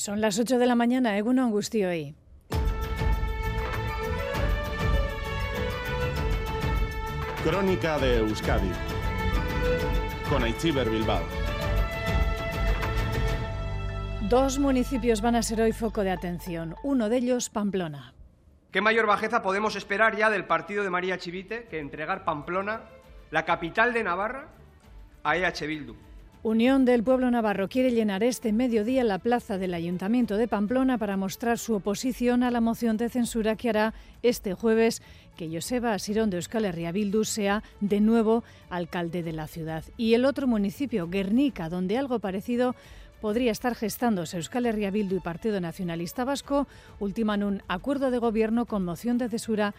Son las 8 de la mañana, Eguno hoy. Crónica de Euskadi con Aichiber Bilbao. Dos municipios van a ser hoy foco de atención, uno de ellos Pamplona. ¿Qué mayor bajeza podemos esperar ya del partido de María Chivite que entregar Pamplona, la capital de Navarra, a EH Bildu? Unión del Pueblo Navarro quiere llenar este mediodía la plaza del Ayuntamiento de Pamplona para mostrar su oposición a la moción de censura que hará este jueves que Joseba Asirón de Euskal Herria sea de nuevo alcalde de la ciudad. Y el otro municipio, Guernica, donde algo parecido podría estar gestándose Euskal Herria y Partido Nacionalista Vasco, ultiman un acuerdo de gobierno con moción de censura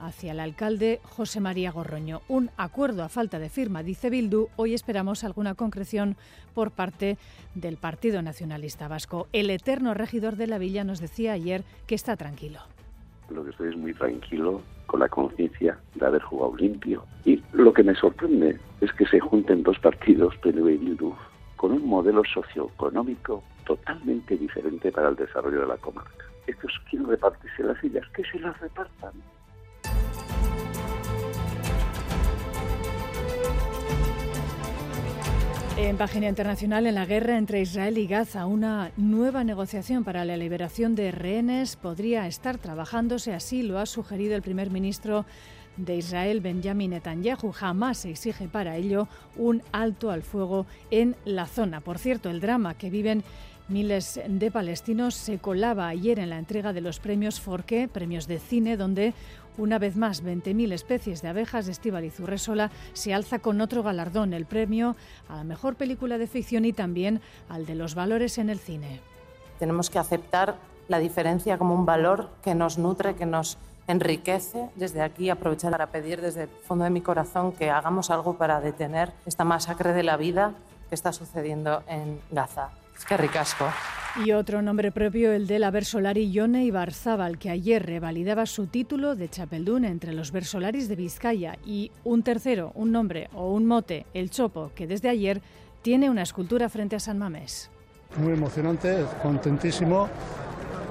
hacia el alcalde José María Gorroño. Un acuerdo a falta de firma, dice Bildu. Hoy esperamos alguna concreción por parte del Partido Nacionalista Vasco. El eterno regidor de la villa nos decía ayer que está tranquilo. Lo que estoy es muy tranquilo con la conciencia de haber jugado limpio. Y lo que me sorprende es que se junten dos partidos, PNV y Bildu, con un modelo socioeconómico totalmente diferente para el desarrollo de la comarca. Estos quieren repartirse las sillas, que se las repartan. En página internacional, en la guerra entre Israel y Gaza, una nueva negociación para la liberación de rehenes podría estar trabajándose, así lo ha sugerido el primer ministro de Israel, Benjamin Netanyahu. Jamás se exige para ello un alto al fuego en la zona. Por cierto, el drama que viven miles de palestinos se colaba ayer en la entrega de los premios Forqué, premios de cine, donde una vez más, 20.000 especies de abejas de Estíbaliz Urresola se alza con otro galardón, el premio a la mejor película de ficción y también al de los valores en el cine. Tenemos que aceptar la diferencia como un valor que nos nutre, que nos enriquece. Desde aquí aprovechar para pedir desde el fondo de mi corazón que hagamos algo para detener esta masacre de la vida que está sucediendo en Gaza. Es que ricasco. Y otro nombre propio, el de la Versolari Yone Ibarzábal, que ayer revalidaba su título de Chapeldún entre los Versolaris de Vizcaya. Y un tercero, un nombre o un mote, el Chopo, que desde ayer tiene una escultura frente a San Mamés. Muy emocionante, contentísimo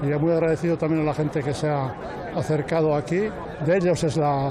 y muy agradecido también a la gente que se ha acercado aquí. De ellos es la...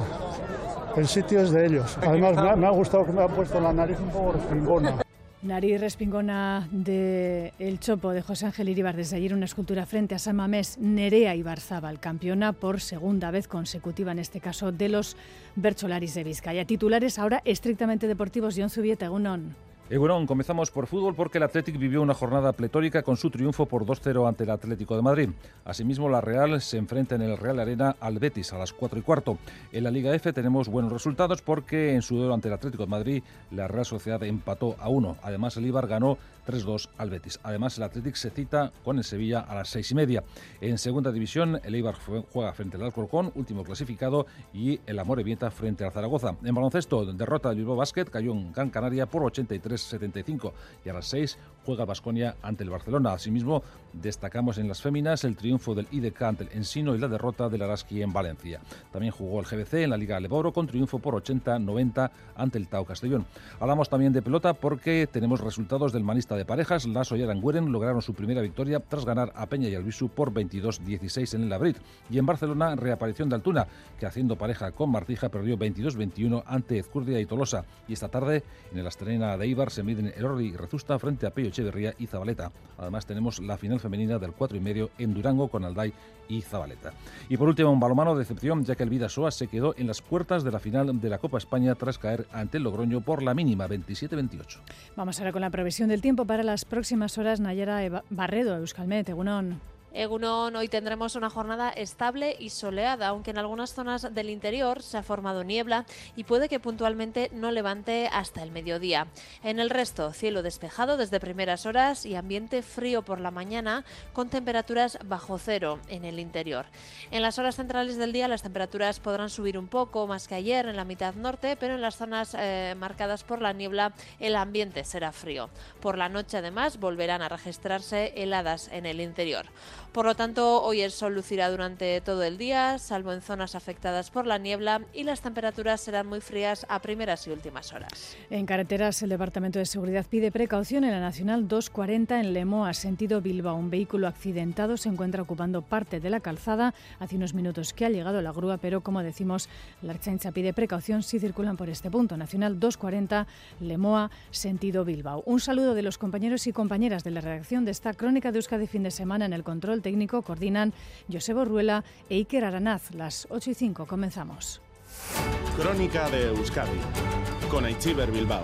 El sitio es de ellos. Además me ha, me ha gustado que me ha puesto la nariz un poco respingona. Nariz respingona de El Chopo de José Ángel Iribar. Desde ayer una escultura frente a San Mamés, Nerea Ibarzabal, campeona por segunda vez consecutiva, en este caso, de los Bercholaris de Vizcaya. Titulares ahora estrictamente deportivos. John Zubieta, Unón. Egunon, comenzamos por fútbol porque el Athletic vivió una jornada pletórica con su triunfo por 2-0 ante el Atlético de Madrid. Asimismo, la Real se enfrenta en el Real Arena al Betis a las 4 y cuarto. En la Liga F tenemos buenos resultados porque en su duelo ante el Atlético de Madrid la Real Sociedad empató a 1. Además, el Ibar ganó 3-2 al Betis. Además, el Athletic se cita con el Sevilla a las 6 y media. En segunda división, el Ibar juega frente al Alcorcón, último clasificado, y el Amorebieta frente al Zaragoza. En baloncesto, derrota del Bilbao Basket, cayó en Gran Canaria por 83 75 y a las 6 juega Basconia ante el Barcelona. Asimismo, destacamos en las féminas el triunfo del IDK ante el Ensino y la derrota del Araski en Valencia. También jugó el GBC en la Liga Leboro con triunfo por 80-90 ante el Tau Castellón. Hablamos también de pelota porque tenemos resultados del manista de parejas. Lasso y Arangueren lograron su primera victoria tras ganar a Peña y Albisu por 22-16 en el Labrit. Y en Barcelona, reaparición de Altuna, que haciendo pareja con Martija perdió 22-21 ante Ezcurdia y Tolosa. Y esta tarde, en el Astrena de Ibar, se miden Elordi y Rezusta frente a Pello Echeverría y Zabaleta. Además, tenemos la final femenina del 4 y medio en Durango con Alday y Zabaleta. Y por último, un balomano de excepción, ya que el Vidasoa se quedó en las puertas de la final de la Copa España tras caer ante el Logroño por la mínima 27-28. Vamos ahora con la previsión del tiempo para las próximas horas. Nayara Barredo, Euskalmet, Egunon. Egunon, hoy tendremos una jornada estable y soleada, aunque en algunas zonas del interior se ha formado niebla y puede que puntualmente no levante hasta el mediodía. En el resto, cielo despejado desde primeras horas y ambiente frío por la mañana con temperaturas bajo cero en el interior. En las horas centrales del día las temperaturas podrán subir un poco más que ayer en la mitad norte, pero en las zonas eh, marcadas por la niebla el ambiente será frío. Por la noche además volverán a registrarse heladas en el interior. Por lo tanto, hoy el sol lucirá durante todo el día, salvo en zonas afectadas por la niebla, y las temperaturas serán muy frías a primeras y últimas horas. En carreteras, el Departamento de Seguridad pide precaución en la Nacional 240 en Lemoa, sentido Bilbao. Un vehículo accidentado se encuentra ocupando parte de la calzada. Hace unos minutos que ha llegado la grúa, pero como decimos, la Archancha pide precaución si circulan por este punto. Nacional 240, Lemoa, sentido Bilbao. Un saludo de los compañeros y compañeras de la redacción de esta crónica de Euskadi fin de semana en el control técnico. Coordinan Josebo Ruela e Iker Aranaz. Las 8 y 5 comenzamos. Crónica de Euskadi con Aichiber Bilbao.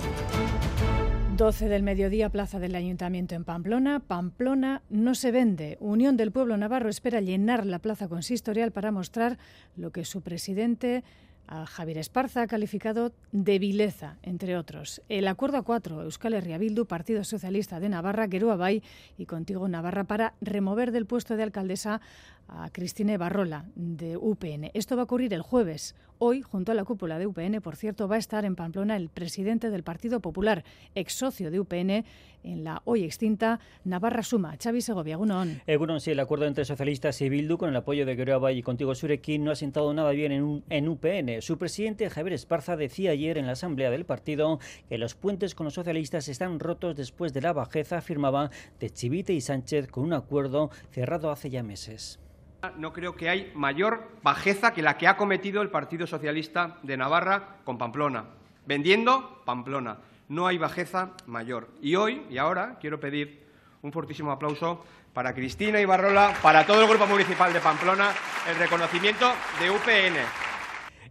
12 del mediodía, plaza del Ayuntamiento en Pamplona. Pamplona no se vende. Unión del Pueblo Navarro espera llenar la plaza consistorial para mostrar lo que su presidente a Javier Esparza ha calificado de vileza, entre otros. El acuerdo a cuatro, Euskal Herria Bildu, Partido Socialista de Navarra, Geroa Bay y Contigo Navarra, para remover del puesto de alcaldesa a Cristine Barrola, de UPN. Esto va a ocurrir el jueves. Hoy, junto a la cúpula de UPN, por cierto, va a estar en Pamplona el presidente del Partido Popular, ex socio de UPN, en la hoy extinta Navarra Suma. Xavi Segovia, Egunon. Egunon, sí, el acuerdo entre socialistas y Bildu, con el apoyo de Bay y Contigo Surekin, no ha sentado nada bien en, en UPN. Su presidente, Javier Esparza, decía ayer en la asamblea del partido que los puentes con los socialistas están rotos después de la bajeza, afirmaba, de Chivite y Sánchez con un acuerdo cerrado hace ya meses. No creo que hay mayor bajeza que la que ha cometido el Partido Socialista de Navarra con Pamplona. Vendiendo Pamplona. No hay bajeza mayor. Y hoy y ahora quiero pedir un fortísimo aplauso para Cristina Ibarrola, para todo el Grupo Municipal de Pamplona, el reconocimiento de UPN.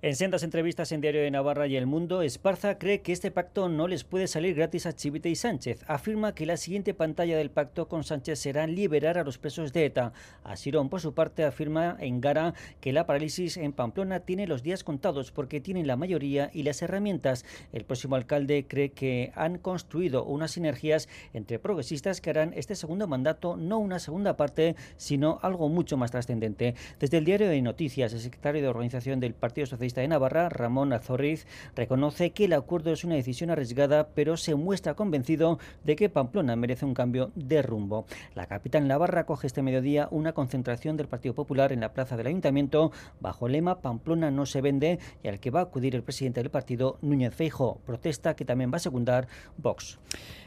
En sendas entrevistas en Diario de Navarra y El Mundo, Esparza cree que este pacto no les puede salir gratis a Chivite y Sánchez. Afirma que la siguiente pantalla del pacto con Sánchez será liberar a los presos de ETA. Asirón, por su parte, afirma en Gara que la parálisis en Pamplona tiene los días contados porque tienen la mayoría y las herramientas. El próximo alcalde cree que han construido unas sinergias entre progresistas que harán este segundo mandato no una segunda parte, sino algo mucho más trascendente. Desde el Diario de Noticias, el secretario de Organización del Partido Socialista de Navarra, Ramón Azorriz, reconoce que el acuerdo es una decisión arriesgada, pero se muestra convencido de que Pamplona merece un cambio de rumbo. La capital Navarra coge este mediodía una concentración del Partido Popular en la plaza del Ayuntamiento bajo el lema Pamplona no se vende y al que va a acudir el presidente del partido, Núñez Feijo, protesta que también va a secundar Vox.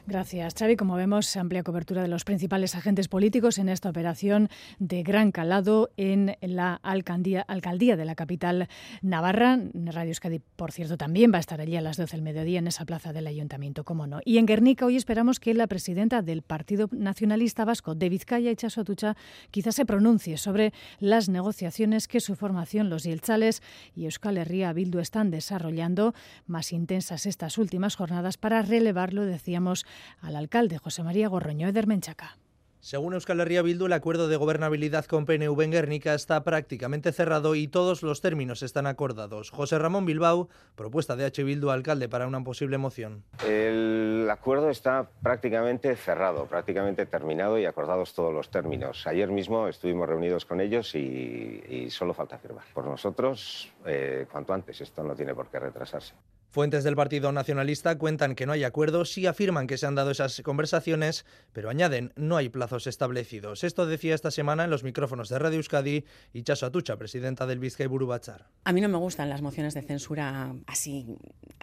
Gracias, Xavi. Como vemos, amplia cobertura de los principales agentes políticos en esta operación de gran calado en la alcaldía, alcaldía de la capital navarra. Radio Euskadi, por cierto, también va a estar allí a las 12 del mediodía en esa plaza del ayuntamiento, cómo no. Y en Guernica hoy esperamos que la presidenta del Partido Nacionalista Vasco, de Vizcaya, Itxaso Atucha, quizás se pronuncie sobre las negociaciones que su formación, los Yelchales y Euskal Herria Bildu están desarrollando, más intensas estas últimas jornadas, para relevarlo, decíamos, al alcalde José María Gorroño de Menchaca. Según Euskal Herria Bildu, el acuerdo de gobernabilidad con PNV en Guernica está prácticamente cerrado y todos los términos están acordados. José Ramón Bilbao, propuesta de H. Bildu alcalde para una posible moción. El acuerdo está prácticamente cerrado, prácticamente terminado y acordados todos los términos. Ayer mismo estuvimos reunidos con ellos y, y solo falta firmar. Por nosotros, eh, cuanto antes, esto no tiene por qué retrasarse. Fuentes del Partido Nacionalista cuentan que no hay acuerdos y afirman que se han dado esas conversaciones, pero añaden no hay plazos establecidos. Esto decía esta semana en los micrófonos de Radio Euskadi y Chaso Atucha, presidenta del Vizcay Burubachar. A mí no me gustan las mociones de censura así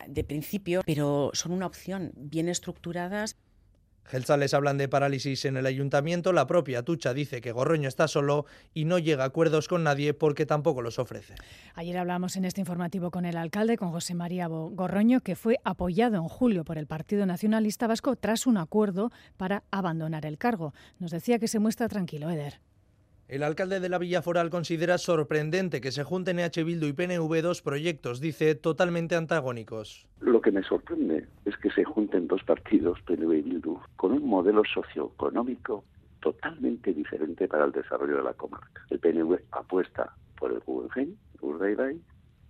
de principio, pero son una opción bien estructuradas. Gelzales hablan de parálisis en el ayuntamiento, la propia Tucha dice que Gorroño está solo y no llega a acuerdos con nadie porque tampoco los ofrece. Ayer hablamos en este informativo con el alcalde, con José María Gorroño, que fue apoyado en julio por el Partido Nacionalista Vasco tras un acuerdo para abandonar el cargo. Nos decía que se muestra tranquilo, Eder. El alcalde de la Villa Foral considera sorprendente que se junten EH Bildu y PNV dos proyectos, dice, totalmente antagónicos. Lo que me sorprende es que se junten dos partidos, PNV y Bildu, con un modelo socioeconómico totalmente diferente para el desarrollo de la comarca. El PNV apuesta por el Guggenheim, Urdaibai,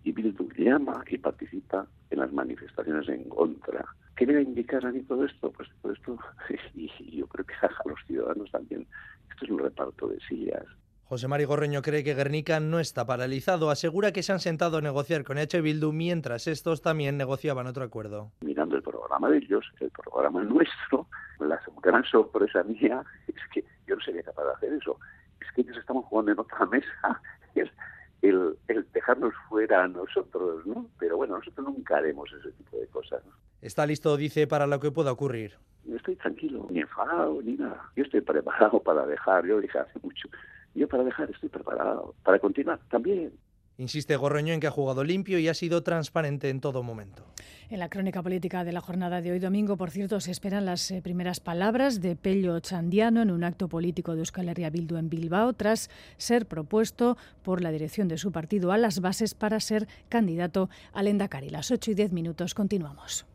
y Bildu llama y participa en las manifestaciones en contra. ¿Qué me va a indicar a mí todo esto? Pues todo esto, y yo creo que a los ciudadanos también, esto es un reparto de sillas. José Mari Gorreño cree que Guernica no está paralizado. Asegura que se han sentado a negociar con H. Bildu mientras estos también negociaban otro acuerdo. Mirando el programa de ellos, el programa nuestro, la gran sorpresa mía es que yo no sería capaz de hacer eso. es que ellos estaban jugando en otra mesa. El, el, dejarnos fuera a nosotros, ¿no? Pero bueno, nosotros nunca haremos ese tipo de cosas. Está listo, dice, para lo que pueda ocurrir. Estoy tranquilo, ni enfadado, ni nada. Yo estoy preparado para dejar, yo dije hace mucho. Yo para dejar estoy preparado, para continuar también. Insiste Gorroño en que ha jugado limpio y ha sido transparente en todo momento. En la crónica política de la jornada de hoy domingo, por cierto, se esperan las eh, primeras palabras de Pello Chandiano en un acto político de Euskal Herria Bildu en Bilbao, tras ser propuesto por la dirección de su partido a las bases para ser candidato al Endacari. Las 8 y 10 minutos, continuamos.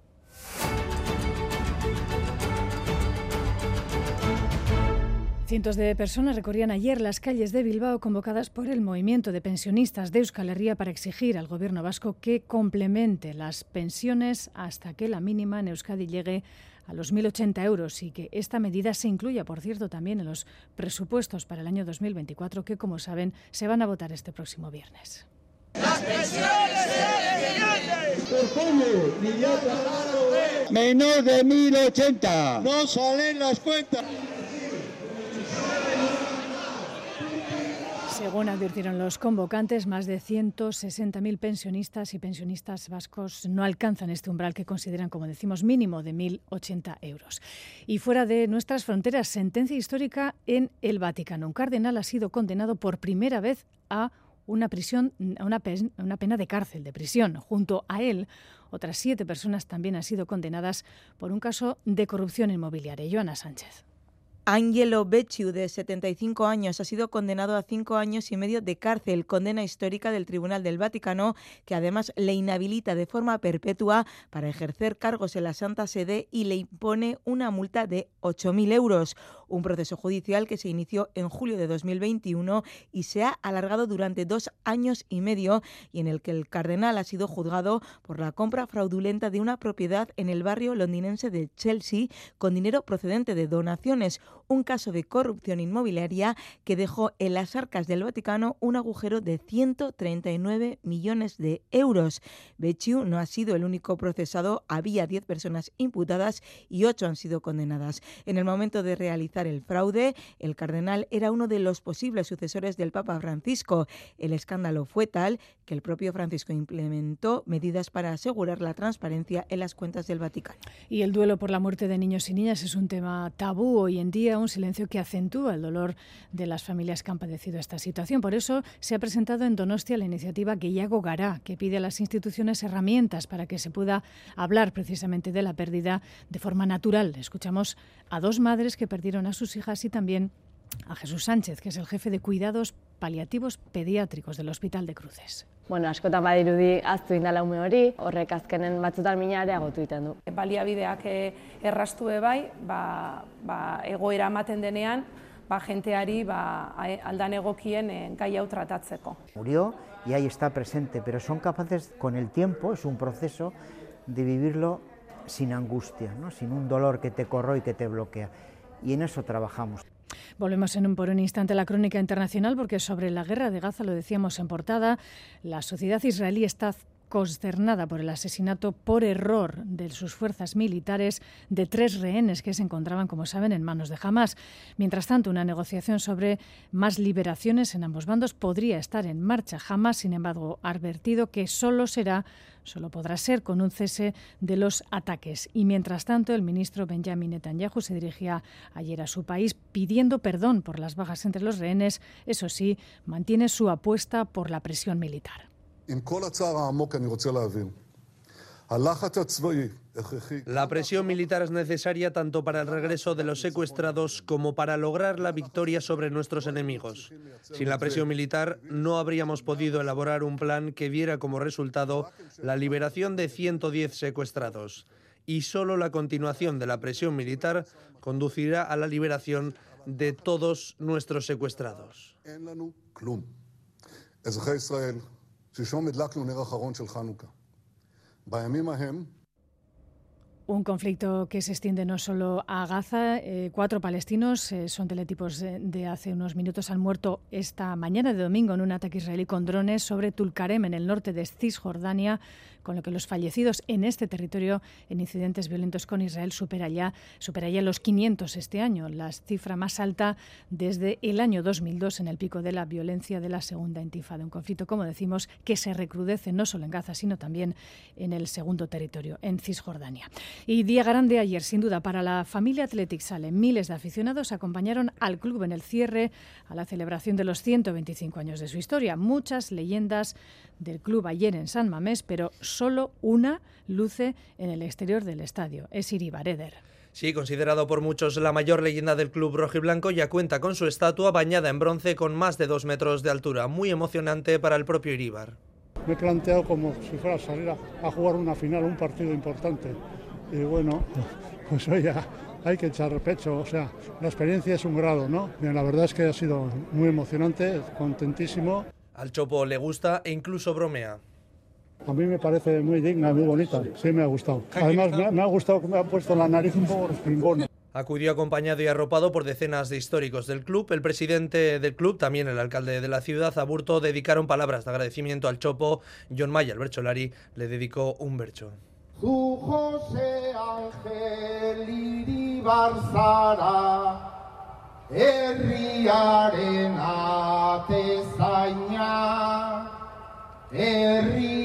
Cientos de personas recorrían ayer las calles de Bilbao convocadas por el movimiento de pensionistas de Euskal Herria para exigir al gobierno vasco que complemente las pensiones hasta que la mínima en Euskadi llegue a los 1.080 euros y que esta medida se incluya, por cierto, también en los presupuestos para el año 2024 que, como saben, se van a votar este próximo viernes. Las pensiones Menos de 1.080. No salen las cuentas. Según advirtieron los convocantes, más de 160.000 pensionistas y pensionistas vascos no alcanzan este umbral que consideran, como decimos, mínimo de 1.080 euros. Y fuera de nuestras fronteras, sentencia histórica en el Vaticano. Un cardenal ha sido condenado por primera vez a una prisión, una, una pena de cárcel, de prisión. Junto a él, otras siete personas también han sido condenadas por un caso de corrupción inmobiliaria. Joana Sánchez. Angelo Becciu, de 75 años, ha sido condenado a cinco años y medio de cárcel, condena histórica del Tribunal del Vaticano, que además le inhabilita de forma perpetua para ejercer cargos en la Santa Sede y le impone una multa de 8.000 euros. Un proceso judicial que se inició en julio de 2021 y se ha alargado durante dos años y medio y en el que el cardenal ha sido juzgado por la compra fraudulenta de una propiedad en el barrio londinense de Chelsea con dinero procedente de donaciones un caso de corrupción inmobiliaria que dejó en las arcas del Vaticano un agujero de 139 millones de euros. Becciu no ha sido el único procesado, había 10 personas imputadas y 8 han sido condenadas. En el momento de realizar el fraude, el cardenal era uno de los posibles sucesores del Papa Francisco. El escándalo fue tal que el propio Francisco implementó medidas para asegurar la transparencia en las cuentas del Vaticano. Y el duelo por la muerte de niños y niñas es un tema tabú hoy en día un silencio que acentúa el dolor de las familias que han padecido esta situación. Por eso se ha presentado en Donostia la iniciativa Guillago Gará, que pide a las instituciones herramientas para que se pueda hablar precisamente de la pérdida de forma natural. Escuchamos a dos madres que perdieron a sus hijas y también a Jesús Sánchez, que es el jefe de cuidados paliativos pediátricos del Hospital de Cruces. Bueno, askotan badirudi aztu indala ume hori, horrek azkenen batzutan mina areagotu egiten du. Baliabideak eh, errastu bai, ba, ba, egoera ematen denean, ba, jenteari ba, aldan egokien eh, gai hau tratatzeko. Murió y ahí está presente, pero son capaces con el tiempo, es un proceso, de vivirlo sin angustia, ¿no? sin un dolor que te corroe y que te bloquea. Y en eso trabajamos. Volvemos en un, por un instante a la crónica internacional porque sobre la guerra de Gaza, lo decíamos en portada, la sociedad israelí está consternada por el asesinato por error de sus fuerzas militares de tres rehenes que se encontraban, como saben, en manos de Hamas. Mientras tanto, una negociación sobre más liberaciones en ambos bandos podría estar en marcha. Hamas, sin embargo, ha advertido que solo será solo podrá ser con un cese de los ataques. Y mientras tanto, el ministro Benjamin Netanyahu se dirigía ayer a su país pidiendo perdón por las bajas entre los rehenes. Eso sí, mantiene su apuesta por la presión militar. La presión militar es necesaria tanto para el regreso de los secuestrados como para lograr la victoria sobre nuestros enemigos. Sin la presión militar no habríamos podido elaborar un plan que diera como resultado la liberación de 110 secuestrados. Y solo la continuación de la presión militar conducirá a la liberación de todos nuestros secuestrados. Un conflicto que se extiende no solo a Gaza. Eh, cuatro palestinos, eh, son teletipos de, hace unos minutos, han muerto esta mañana de domingo en un ataque israelí con drones sobre Tulkarem, en el norte de Cisjordania, con lo que los fallecidos en este territorio en incidentes violentos con Israel supera ya, supera ya los 500 este año, la cifra más alta desde el año 2002 en el pico de la violencia de la segunda intifada. Un conflicto, como decimos, que se recrudece no solo en Gaza, sino también en el segundo territorio, en Cisjordania. Y día grande ayer, sin duda, para la familia Athletic Sale. Miles de aficionados acompañaron al club en el cierre a la celebración de los 125 años de su historia. Muchas leyendas del club ayer en San Mamés, pero solo una luce en el exterior del estadio. Es Iribar Eder. Sí, considerado por muchos la mayor leyenda del club rojiblanco, ya cuenta con su estatua bañada en bronce con más de dos metros de altura. Muy emocionante para el propio Iribar. Me he planteado como si fuera a salir a, jugar una final, un partido importante. Y bueno, pues oye, hay que echar pecho. O sea, la experiencia es un grado, ¿no? la verdad es que ha sido muy emocionante, contentísimo. Al Chopo le gusta e incluso bromea. A mí me parece muy digna, muy bonita. Sí, me ha gustado. Además, me ha, gustado que me ha puesto la nariz un poco respingona. Acudió acompañado y arropado por decenas de históricos del club. El presidente del club, también el alcalde de la ciudad, Aburto, dedicaron palabras de agradecimiento al Chopo. John Maya, el bercholari, le dedicó un bercho. Zu Jose Angel iribar zara, herriaren atezaina, herriaren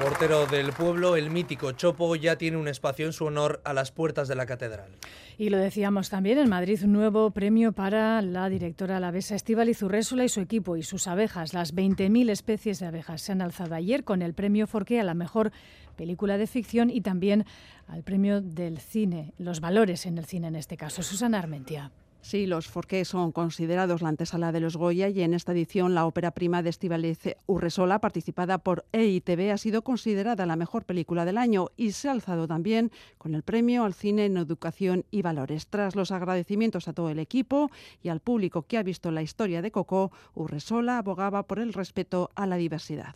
Portero del pueblo, el mítico Chopo ya tiene un espacio en su honor a las puertas de la catedral. Y lo decíamos también, en Madrid un nuevo premio para la directora alavesa Estíbal Izurrésula y su equipo y sus abejas. Las 20.000 especies de abejas se han alzado ayer con el premio Forqué a la mejor película de ficción y también al premio del cine, los valores en el cine en este caso. Susana Armentia. Sí, los Forqué son considerados la antesala de los Goya y en esta edición la ópera prima de Estivaliz Urresola, participada por EITB, ha sido considerada la mejor película del año y se ha alzado también con el premio al cine en educación y valores. Tras los agradecimientos a todo el equipo y al público que ha visto la historia de Coco, Urresola abogaba por el respeto a la diversidad.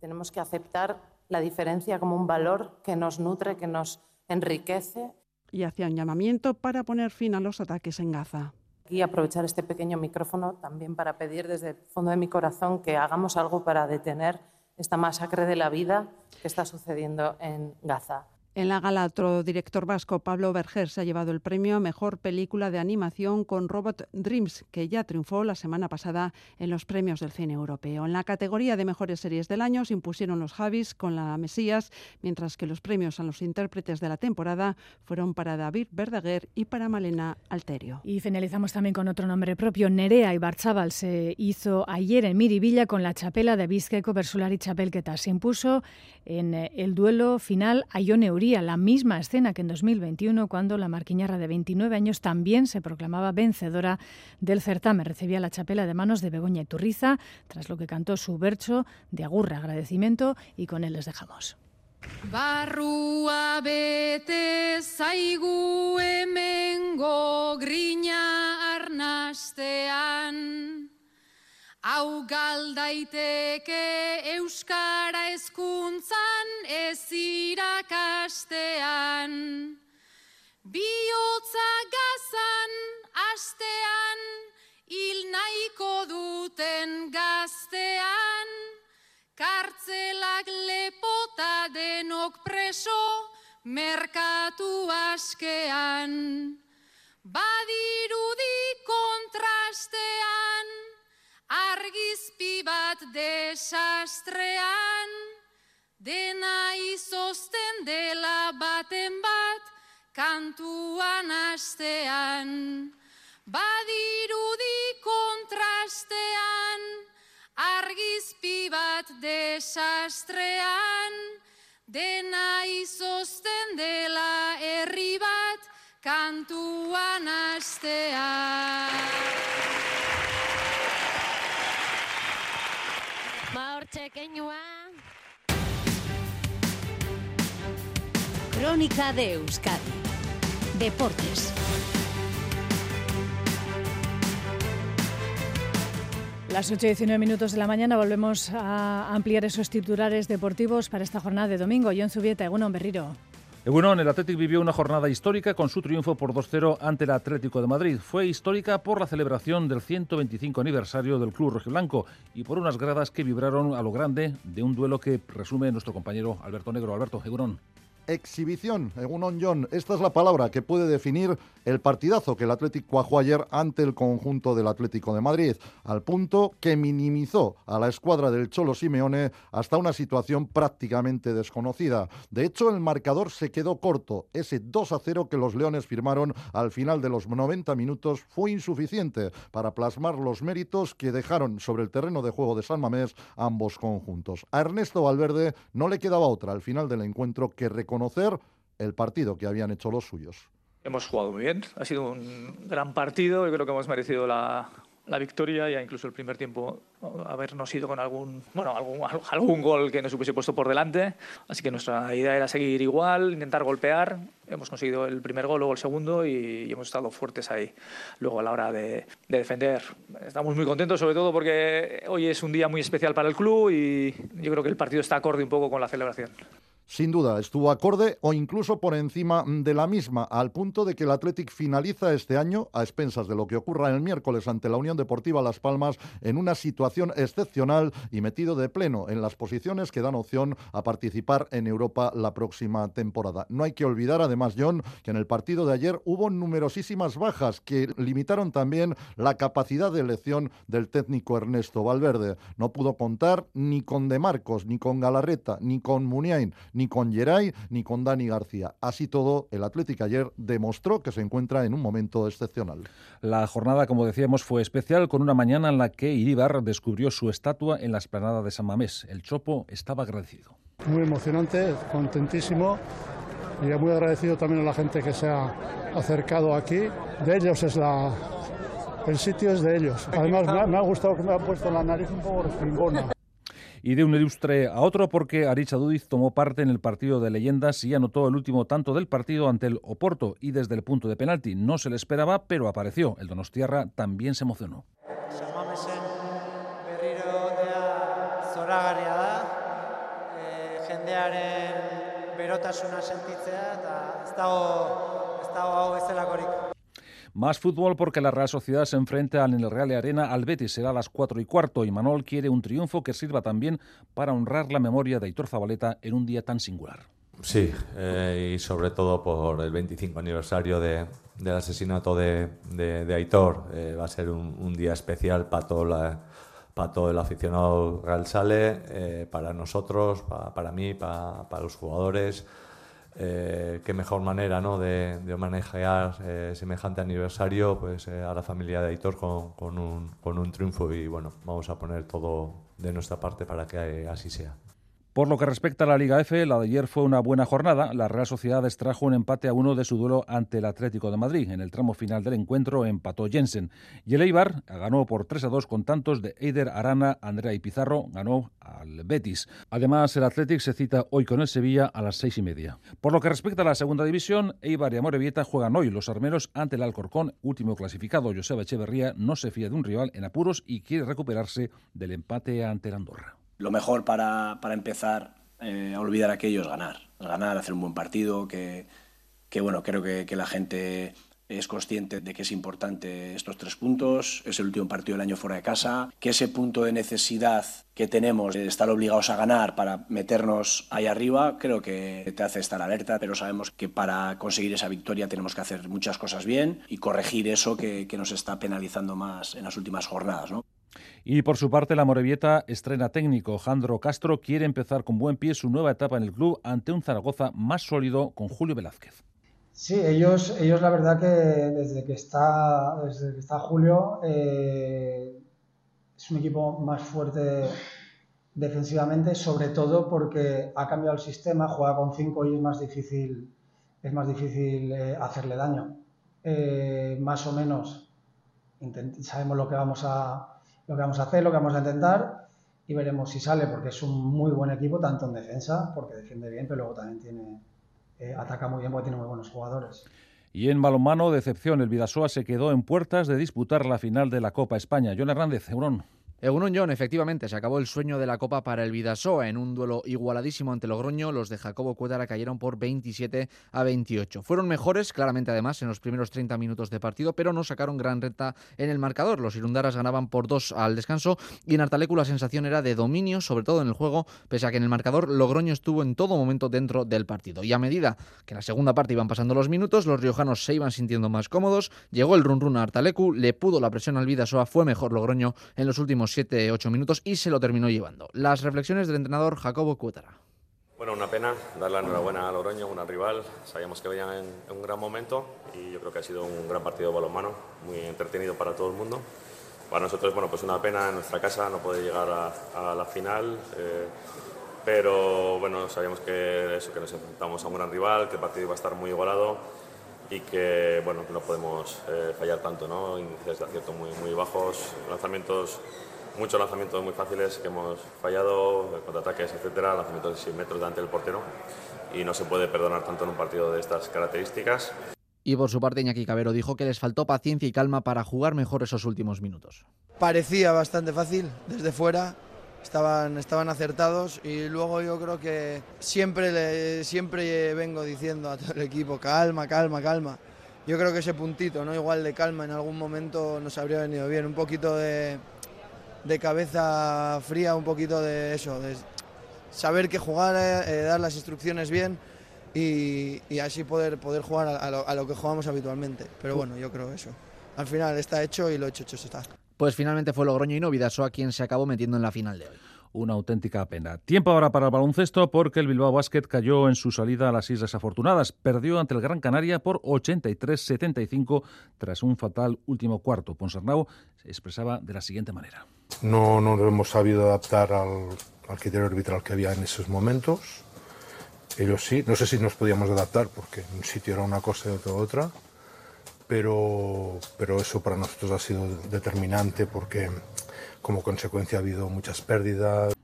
Tenemos que aceptar la diferencia como un valor que nos nutre, que nos enriquece y hacía un llamamiento para poner fin a los ataques en Gaza. Y aprovechar este pequeño micrófono también para pedir desde el fondo de mi corazón que hagamos algo para detener esta masacre de la vida que está sucediendo en Gaza. En la gala, otro director vasco, Pablo Berger, se ha llevado el premio a Mejor Película de Animación con Robot Dreams, que ya triunfó la semana pasada en los premios del cine europeo. En la categoría de Mejores Series del Año se impusieron los Javis con la Mesías, mientras que los premios a los intérpretes de la temporada fueron para David Verdaguer y para Malena Alterio. Y finalizamos también con otro nombre propio. Nerea Ibarzabal se hizo ayer en Miribilla con la chapela de Vizqueco Versulari Chapelqueta. Se impuso en eh, el duelo final a Ione la misma escena que en 2021, cuando la marquiñarra de 29 años también se proclamaba vencedora del certamen. Recibía la chapela de manos de Begoña Iturriza, tras lo que cantó su bercho de agurra agradecimiento y con él les dejamos. Hau galdaiteke euskara hezkuntzan ez irakastean. Biotza gazan astean hil nahiko duten gaztean. Kartzelak lepota denok preso merkatu askean. Badirudi kontrastean argizpi bat desastrean, dena izozten dela baten bat, kantuan astean. Badirudi kontrastean, argizpi bat desastrean, dena izozten dela herri bat, kantuan astean. Crónica de Euskadi. Deportes. Las 8 y 19 minutos de la mañana volvemos a ampliar esos titulares deportivos para esta jornada de domingo. John Zubieta, Egunon Berriro. Egunon, el Athletic vivió una jornada histórica con su triunfo por 2-0 ante el Atlético de Madrid. Fue histórica por la celebración del 125 aniversario del Club Rojiblanco y por unas gradas que vibraron a lo grande de un duelo que resume nuestro compañero Alberto Negro. Alberto, Egunon exhibición, un John. Esta es la palabra que puede definir el partidazo que el Atlético cuajó ayer ante el conjunto del Atlético de Madrid, al punto que minimizó a la escuadra del Cholo Simeone hasta una situación prácticamente desconocida. De hecho, el marcador se quedó corto. Ese 2 a 0 que los Leones firmaron al final de los 90 minutos fue insuficiente para plasmar los méritos que dejaron sobre el terreno de juego de San Mamés ambos conjuntos. A Ernesto Valverde no le quedaba otra al final del encuentro que conocer el partido que habían hecho los suyos. Hemos jugado muy bien, ha sido un gran partido, yo creo que hemos merecido la, la victoria y incluso el primer tiempo habernos ido con algún, bueno, algún, algún gol que nos hubiese puesto por delante. Así que nuestra idea era seguir igual, intentar golpear. Hemos conseguido el primer gol, luego el segundo y, hemos estado fuertes ahí. Luego a la hora de, de, defender, estamos muy contentos, sobre todo porque hoy es un día muy especial para el club y yo creo que el partido está acorde un poco con la celebración. Sin duda, estuvo acorde o incluso por encima de la misma, al punto de que el Athletic finaliza este año, a expensas de lo que ocurra el miércoles ante la Unión Deportiva Las Palmas, en una situación excepcional y metido de pleno en las posiciones que dan opción a participar en Europa la próxima temporada. No hay que olvidar, además, John, que en el partido de ayer hubo numerosísimas bajas que limitaron también la capacidad de elección del técnico Ernesto Valverde. No pudo contar ni con De Marcos, ni con Galarreta, ni con Muniain, ni con Geray ni con Dani García. Así todo, el Atlético ayer demostró que se encuentra en un momento excepcional. La jornada, como decíamos, fue especial con una mañana en la que Iribar descubrió su estatua en la esplanada de San Mamés. El Chopo estaba agradecido. Muy emocionante, contentísimo y muy agradecido también a la gente que se ha acercado aquí. De ellos es la, el sitio es de ellos. Además, me ha, me ha, gustado que me ha puesto la nariz un poco respingona y de un ilustre a otro porque Aricha Dudiz tomó parte en el partido de leyendas y anotó el último tanto del partido ante el Oporto y desde el punto de penalti. No se le esperaba, pero apareció. El Donostiarra también se emocionó. berotasuna sentitzea eta ez dago, ez dago hau. Más fútbol porque la Real Sociedad se enfrenta en el Real Arena al Betis. Será a las 4 y cuarto y Manol quiere un triunfo que sirva también para honrar la memoria de Aitor Zabaleta en un día tan singular. Sí, eh, y sobre todo por el 25 aniversario de, del asesinato de, de, Aitor. Eh, va a ser un, día especial para todo, la, para todo el aficionado Real Sale, eh, para nosotros, para, para mí, para, para los jugadores. Eh, qué mejor manera ¿no? de, de manejar eh, semejante aniversario pues, eh, a la familia de Aitor con, con, un, con un triunfo y bueno, vamos a poner todo de nuestra parte para que así sea. Por lo que respecta a la Liga F, la de ayer fue una buena jornada. La Real Sociedad extrajo un empate a uno de su duelo ante el Atlético de Madrid. En el tramo final del encuentro empató Jensen. Y el Eibar ganó por 3 a 2 con tantos de Eider Arana, Andrea y Pizarro. Ganó al Betis. Además, el Atlético se cita hoy con el Sevilla a las seis y media. Por lo que respecta a la segunda división, Eibar y Amorebieta juegan hoy. Los armeros ante el Alcorcón, último clasificado. Joseba Echeverría no se fía de un rival en apuros y quiere recuperarse del empate ante el Andorra lo mejor para, para empezar eh, a olvidar aquello es ganar. Ganar, hacer un buen partido, que, que bueno, creo que, que, la gente es consciente de que es importante estos tres puntos, es el último partido del año fuera de casa, que ese punto de necesidad que tenemos de estar obligados a ganar para meternos ahí arriba, creo que te hace estar alerta, pero sabemos que para conseguir esa victoria tenemos que hacer muchas cosas bien y corregir eso que, que nos está penalizando más en las últimas jornadas. ¿no? Y por su parte, la Morevieta estrena técnico. Jandro Castro quiere empezar con buen pie su nueva etapa en el club ante un Zaragoza más sólido con Julio Velázquez. Sí, ellos, ellos la verdad que desde que está, desde que está Julio eh, es un equipo más fuerte defensivamente, sobre todo porque ha cambiado el sistema, juega con 5 y es más difícil, es más difícil eh, hacerle daño. Eh, más o menos sabemos lo que vamos a, lo que vamos a hacer, lo que vamos a intentar y veremos si sale, porque es un muy buen equipo, tanto en defensa, porque defiende bien, pero luego también tiene, eh, ataca muy bien porque tiene muy buenos jugadores. Y en balonmano, decepción, el Vidasoa se quedó en puertas de disputar la final de la Copa España. John Hernández, Eurón. Egunon John, efectivamente, se acabó el sueño de la Copa para el Vidasoa. En un duelo igualadísimo ante Logroño, los de Jacobo Cuétara cayeron por 27 a 28. Fueron mejores, claramente además, en los primeros 30 minutos de partido, pero no sacaron gran renta en el marcador. Los Irundaras ganaban por 2 al descanso y en Artalecu la sensación era de dominio, sobre todo en el juego, pese a que en el marcador Logroño estuvo en todo momento dentro del partido. Y a medida que en la segunda parte iban pasando los minutos, los riojanos se iban sintiendo más cómodos, llegó el run run a Artalecu, le pudo la presión al Vidasoa, fue mejor Logroño en los últimos 7-8 minutos y se lo terminó llevando. Las reflexiones del entrenador Jacobo Cuétara. Bueno, una pena dar la enhorabuena a Logroño, una rival. Sabíamos que venían en, en, un gran momento y yo creo que ha sido un gran partido de balonmano, muy entretenido para todo el mundo. Para nosotros, bueno, pues una pena en nuestra casa no poder llegar a, a la final, eh, pero bueno, sabíamos que eso, que nos enfrentamos a un gran rival, que el partido iba a estar muy igualado y que bueno, no podemos eh, fallar tanto, ¿no? Índices de acierto muy, muy bajos, lanzamientos, muchos lanzamientos muy fáciles que hemos fallado, contraataques, etcétera, lanzamientos de 100 metros delante del portero y no se puede perdonar tanto en un partido de estas características. Y por su parte, Iñaki Cabero dijo que les faltó paciencia y calma para jugar mejor esos últimos minutos. Parecía bastante fácil desde fuera, estaban, estaban acertados y luego yo creo que siempre, le, siempre vengo diciendo a todo el equipo, calma, calma, calma. Yo creo que ese puntito, ¿no? igual de calma en algún momento nos habría venido bien, un poquito de, de cabeza fría, un poquito de eso, de saber que jugar, eh, dar las instrucciones bien y, así poder, poder jugar a, a, lo, a, lo, que jugamos habitualmente. Pero bueno, yo creo eso. Al final está hecho y lo hecho, hecho está. Pues finalmente fue Logroño y no Vidasoa quien se acabó metiendo en la final de hoy. Una auténtica pena. Tiempo ahora para el baloncesto porque el Bilbao Basket cayó en su salida a las Islas Afortunadas. Perdió ante el Gran Canaria por 83-75 tras un fatal último cuarto. Ponsarnau se expresaba de la siguiente manera. No nos hemos sabido adaptar al, al criterio arbitral que había en esos momentos. Ellos sí, no sé si nos podíamos adaptar porque un sitio era una cosa y otro otra, pero, pero eso para nosotros ha sido determinante porque como consecuencia ha habido muchas pérdidas.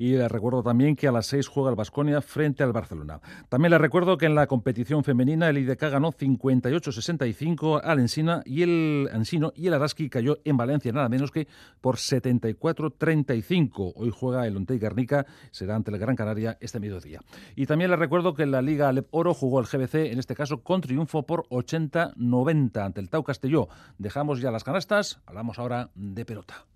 Y les recuerdo también que a las 6 juega el Basconia frente al Barcelona. También les recuerdo que en la competición femenina el IDK ganó 58-65 al Ensina y el Ensino y el Araski cayó en Valencia nada menos que por 74-35. Hoy juega el Ontei Garnica, será ante el Gran Canaria este mediodía. Y también les recuerdo que en la Liga Alep Oro jugó el GBC, en este caso con triunfo por 80-90 ante el Tau Castelló. Dejamos ya las canastas, hablamos ahora de pelota.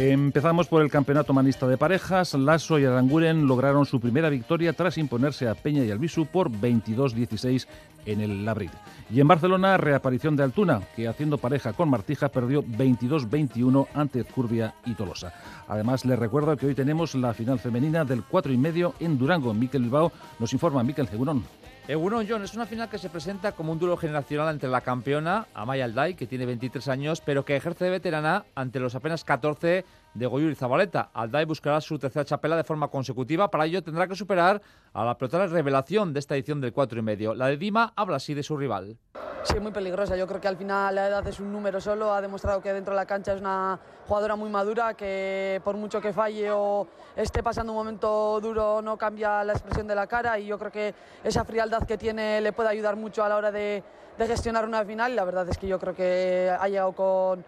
Empezamos por el campeonato manista de parejas. Lasso y Aranguren lograron su primera victoria tras imponerse a Peña y Albisu por 22-16 en el Labrit. Y en Barcelona, reaparición de Altuna, que haciendo pareja con Martija perdió 22-21 ante Curbia y Tolosa. Además, les recuerdo que hoy tenemos la final femenina del 4 y medio en Durango. Miquel Bilbao nos informa. Miquel Segurón. Egunon John es una final que se presenta como un duelo generacional entre la campeona Amaya Alday, que tiene 23 años, pero que ejerce de veterana ante los apenas 14 de Goyur y Zabaleta. Alday buscará su tercera chapela de forma consecutiva, para ello tendrá que superar a la pelotera revelación de esta edición del 4 y medio. La de Dima habla así de su rival. Sí, muy peligrosa. Yo creo que al final la edad es un número solo. Ha demostrado que dentro de la cancha es una jugadora muy madura, que por mucho que falle o esté pasando un momento duro no cambia la expresión de la cara y yo creo que esa frialdad que tiene le puede ayudar mucho a la hora de, de gestionar una final. La verdad es que yo creo que ha llegado con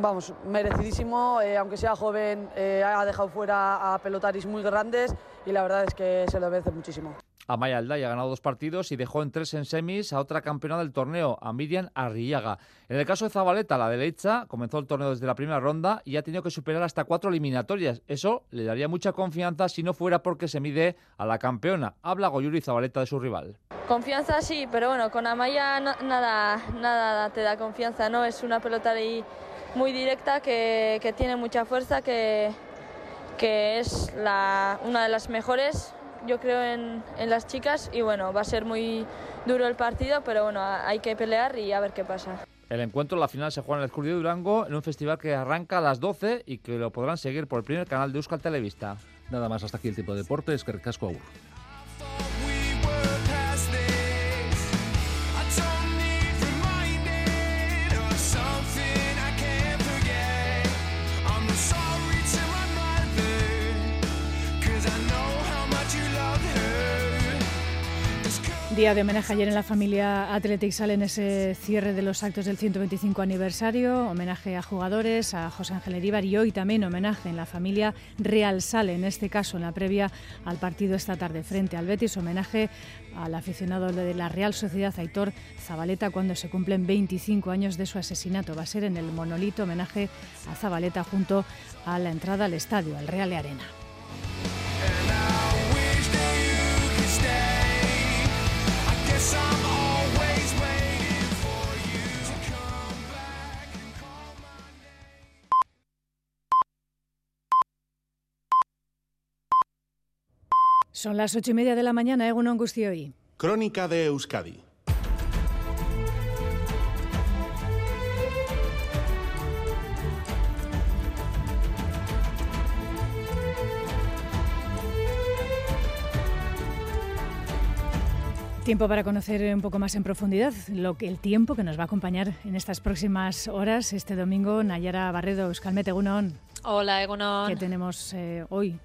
vamos, merecidísimo, eh, aunque sea joven, eh, ha dejado fuera a pelotaris muy grandes y la verdad es que se lo merece muchísimo. Amaya Alday ha ganado dos partidos y dejó en tres en semis a otra campeona del torneo, a Miriam Arrillaga. En el caso de Zabaleta, la derecha, comenzó el torneo desde la primera ronda y ha tenido que superar hasta cuatro eliminatorias. Eso le daría mucha confianza si no fuera porque se mide a la campeona. Habla Goyuri Zabaleta de su rival. Confianza sí, pero bueno, con Amaya no, nada, nada te da confianza, ¿no? Es una pelota ahí muy directa que, que tiene mucha fuerza, que, que es la, una de las mejores yo creo en, en, las chicas y bueno, va a ser muy duro el partido, pero bueno, hay que pelear y a ver qué pasa. El encuentro, la final, se juega en el Escudo de Durango en un festival que arranca a las 12 y que lo podrán seguir por el primer canal de Euskal Televista. Nada más, hasta aquí el tipo de deportes, que casco Aur. Día de homenaje ayer en la familia Athletic sale en ese cierre de los actos del 125 aniversario, homenaje a jugadores, a José Ángel Eríbar y hoy también homenaje en la familia Real Sale, en este caso en la previa al partido esta tarde frente al Betis, homenaje al aficionado de la Real Sociedad Aitor Zabaleta cuando se cumplen 25 años de su asesinato. Va a ser en el monolito homenaje a Zabaleta junto a la entrada al estadio, al Real de Arena. Son las ocho y media de la mañana, Egunon hoy. Crónica de Euskadi. Tiempo para conocer un poco más en profundidad lo que el tiempo que nos va a acompañar en estas próximas horas este domingo. Nayara Barredo, Euskalmete, Egunon. Hola, Egunon. ¿Qué tenemos eh, hoy?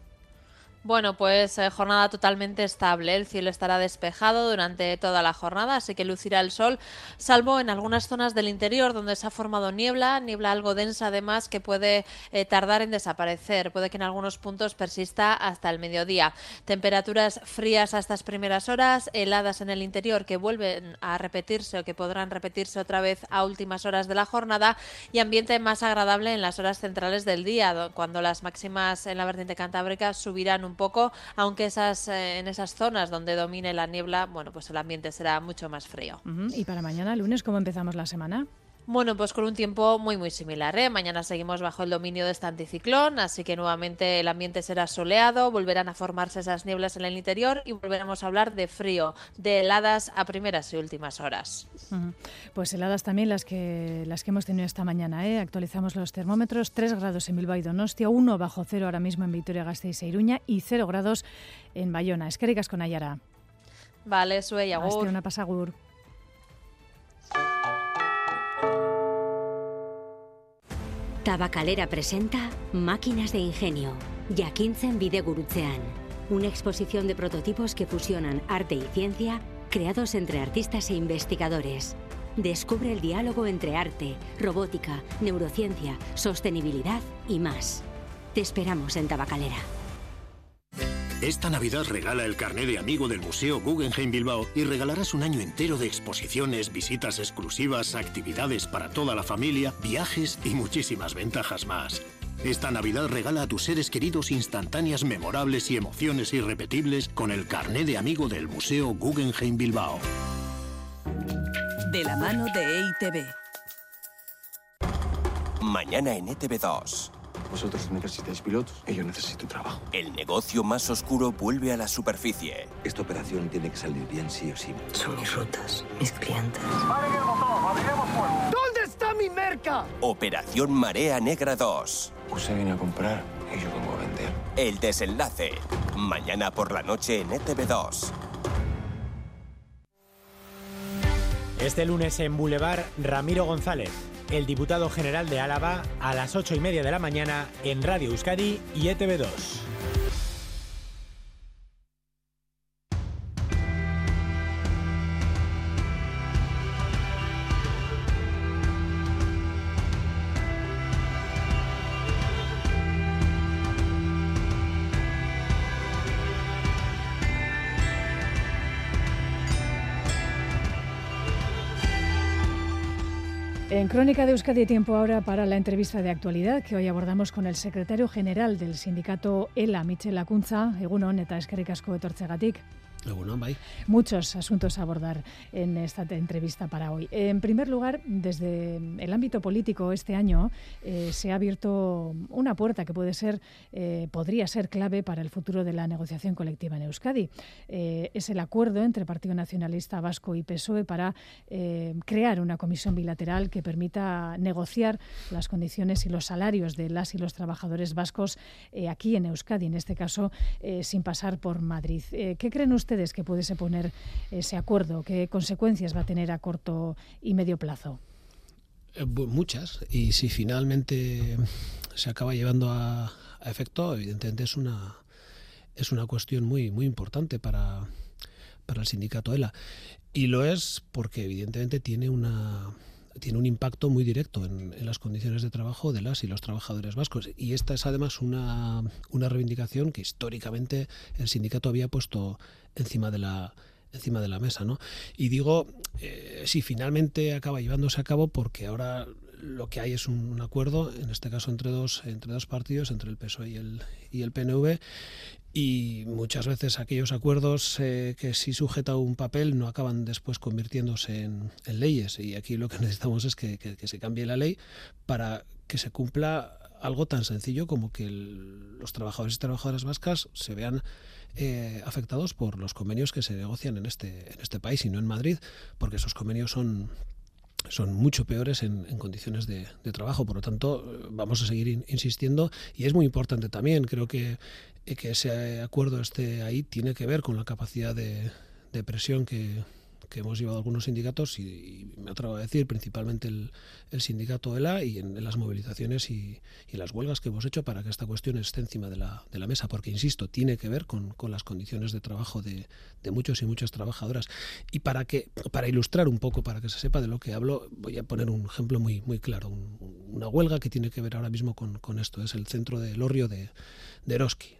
Bueno, pues eh, jornada totalmente estable. El cielo estará despejado durante toda la jornada, así que lucirá el sol, salvo en algunas zonas del interior donde se ha formado niebla, niebla algo densa además que puede eh, tardar en desaparecer. Puede que en algunos puntos persista hasta el mediodía. Temperaturas frías a estas primeras horas, heladas en el interior que vuelven a repetirse o que podrán repetirse otra vez a últimas horas de la jornada y ambiente más agradable en las horas centrales del día, cuando las máximas en la vertiente cantábrica subirán un un poco, aunque esas, eh, en esas zonas donde domine la niebla, bueno, pues el ambiente será mucho más frío. ¿Y para mañana, lunes, cómo empezamos la semana? Bueno, pues con un tiempo muy muy similar. ¿eh? Mañana seguimos bajo el dominio de este anticiclón, así que nuevamente el ambiente será soleado, volverán a formarse esas nieblas en el interior y volveremos a hablar de frío, de heladas a primeras y últimas horas. Pues heladas también las que las que hemos tenido esta mañana. ¿eh? Actualizamos los termómetros: 3 grados en Bilbao y Donostia, 1 bajo cero ahora mismo en Vitoria-Gasteiz e Iruña y 0 grados en Bayona. Esquericas con Ayara. Vale, suey, agur. una pasagur. Tabacalera presenta Máquinas de Ingenio, Jakintzen Bidegurutzean, una exposición de prototipos que fusionan arte y ciencia creados entre artistas e investigadores. Descubre el diálogo entre arte, robótica, neurociencia, sostenibilidad y más. Te esperamos en Tabacalera. Esta Navidad regala el carné de amigo del Museo Guggenheim Bilbao y regalarás un año entero de exposiciones, visitas exclusivas, actividades para toda la familia, viajes y muchísimas ventajas más. Esta Navidad regala a tus seres queridos instantáneas memorables y emociones irrepetibles con el carné de amigo del Museo Guggenheim Bilbao. De la mano de EITB. Mañana en ETV2. Vosotros necesitáis pilotos y yo necesito trabajo. El negocio más oscuro vuelve a la superficie. Esta operación tiene que salir bien sí o sí. Son mis rutas, mis clientes. ¿Dónde está mi merca? Operación Marea Negra 2. Usted viene a comprar y yo vengo a vender. El desenlace. Mañana por la noche en ETV2. Este lunes en Boulevard, Ramiro González el diputado general de Álava, a las ocho y media de la mañana en Radio Euskadi y ETV2. En Crónica de Euskadi tiempo ahora para la entrevista de actualidad que hoy abordamos con el secretario general del sindicato ELA, Michel Acunza, egunon eta eskerrik asko etortzegatik. Muchos asuntos a abordar en esta entrevista para hoy. En primer lugar, desde el ámbito político este año eh, se ha abierto una puerta que puede ser, eh, podría ser clave para el futuro de la negociación colectiva en Euskadi. Eh, es el acuerdo entre Partido Nacionalista Vasco y PSOE para crear una comisión bilateral que permita negociar las condiciones y los salarios de las y los trabajadores vascos aquí en Euskadi, en este caso sin pasar por Madrid. ¿Qué creen ustedes? Que pudiese poner ese acuerdo? ¿Qué consecuencias va a tener a corto y medio plazo? Eh, muchas. Y si finalmente se acaba llevando a, efecto, evidentemente es una, es una cuestión muy, muy importante para, para el sindicato ELA. Y lo es porque evidentemente tiene una tiene un impacto muy directo en, las condiciones de trabajo de las y los trabajadores vascos. Y esta es además una, una reivindicación que históricamente el sindicato había puesto encima de la encima de la mesa, ¿no? Y digo, eh, si finalmente acaba llevándose a cabo porque ahora lo que hay es un, acuerdo, en este caso entre dos, entre dos partidos, entre el PSOE y el, y el PNV, y muchas veces aquellos acuerdos eh, que sí sujeta un papel no acaban después convirtiéndose en, leyes. Y aquí lo que necesitamos es que, se cambie la ley para que se cumpla algo tan sencillo como que los trabajadores y trabajadoras vascas se vean eh, afectados por los convenios que se negocian en este, en este país y no en Madrid, porque esos convenios son son mucho peores en, condiciones de, trabajo. Por lo tanto, vamos a seguir insistiendo y es muy importante también. Creo que, que ese acuerdo esté ahí tiene que ver con la capacidad de presión que, que hemos llevado algunos sindicatos y, me atrevo a decir principalmente el, sindicato ELA y en, las movilizaciones y, las huelgas que hemos hecho para que esta cuestión esté encima de la, de la mesa, porque insisto, tiene que ver con, las condiciones de trabajo de, muchos y muchas trabajadoras. Y para que para ilustrar un poco, para que se sepa de lo que hablo, voy a poner un ejemplo muy, muy claro, una huelga que tiene que ver ahora mismo con, esto, es el centro de Lorrio de, de Eroski.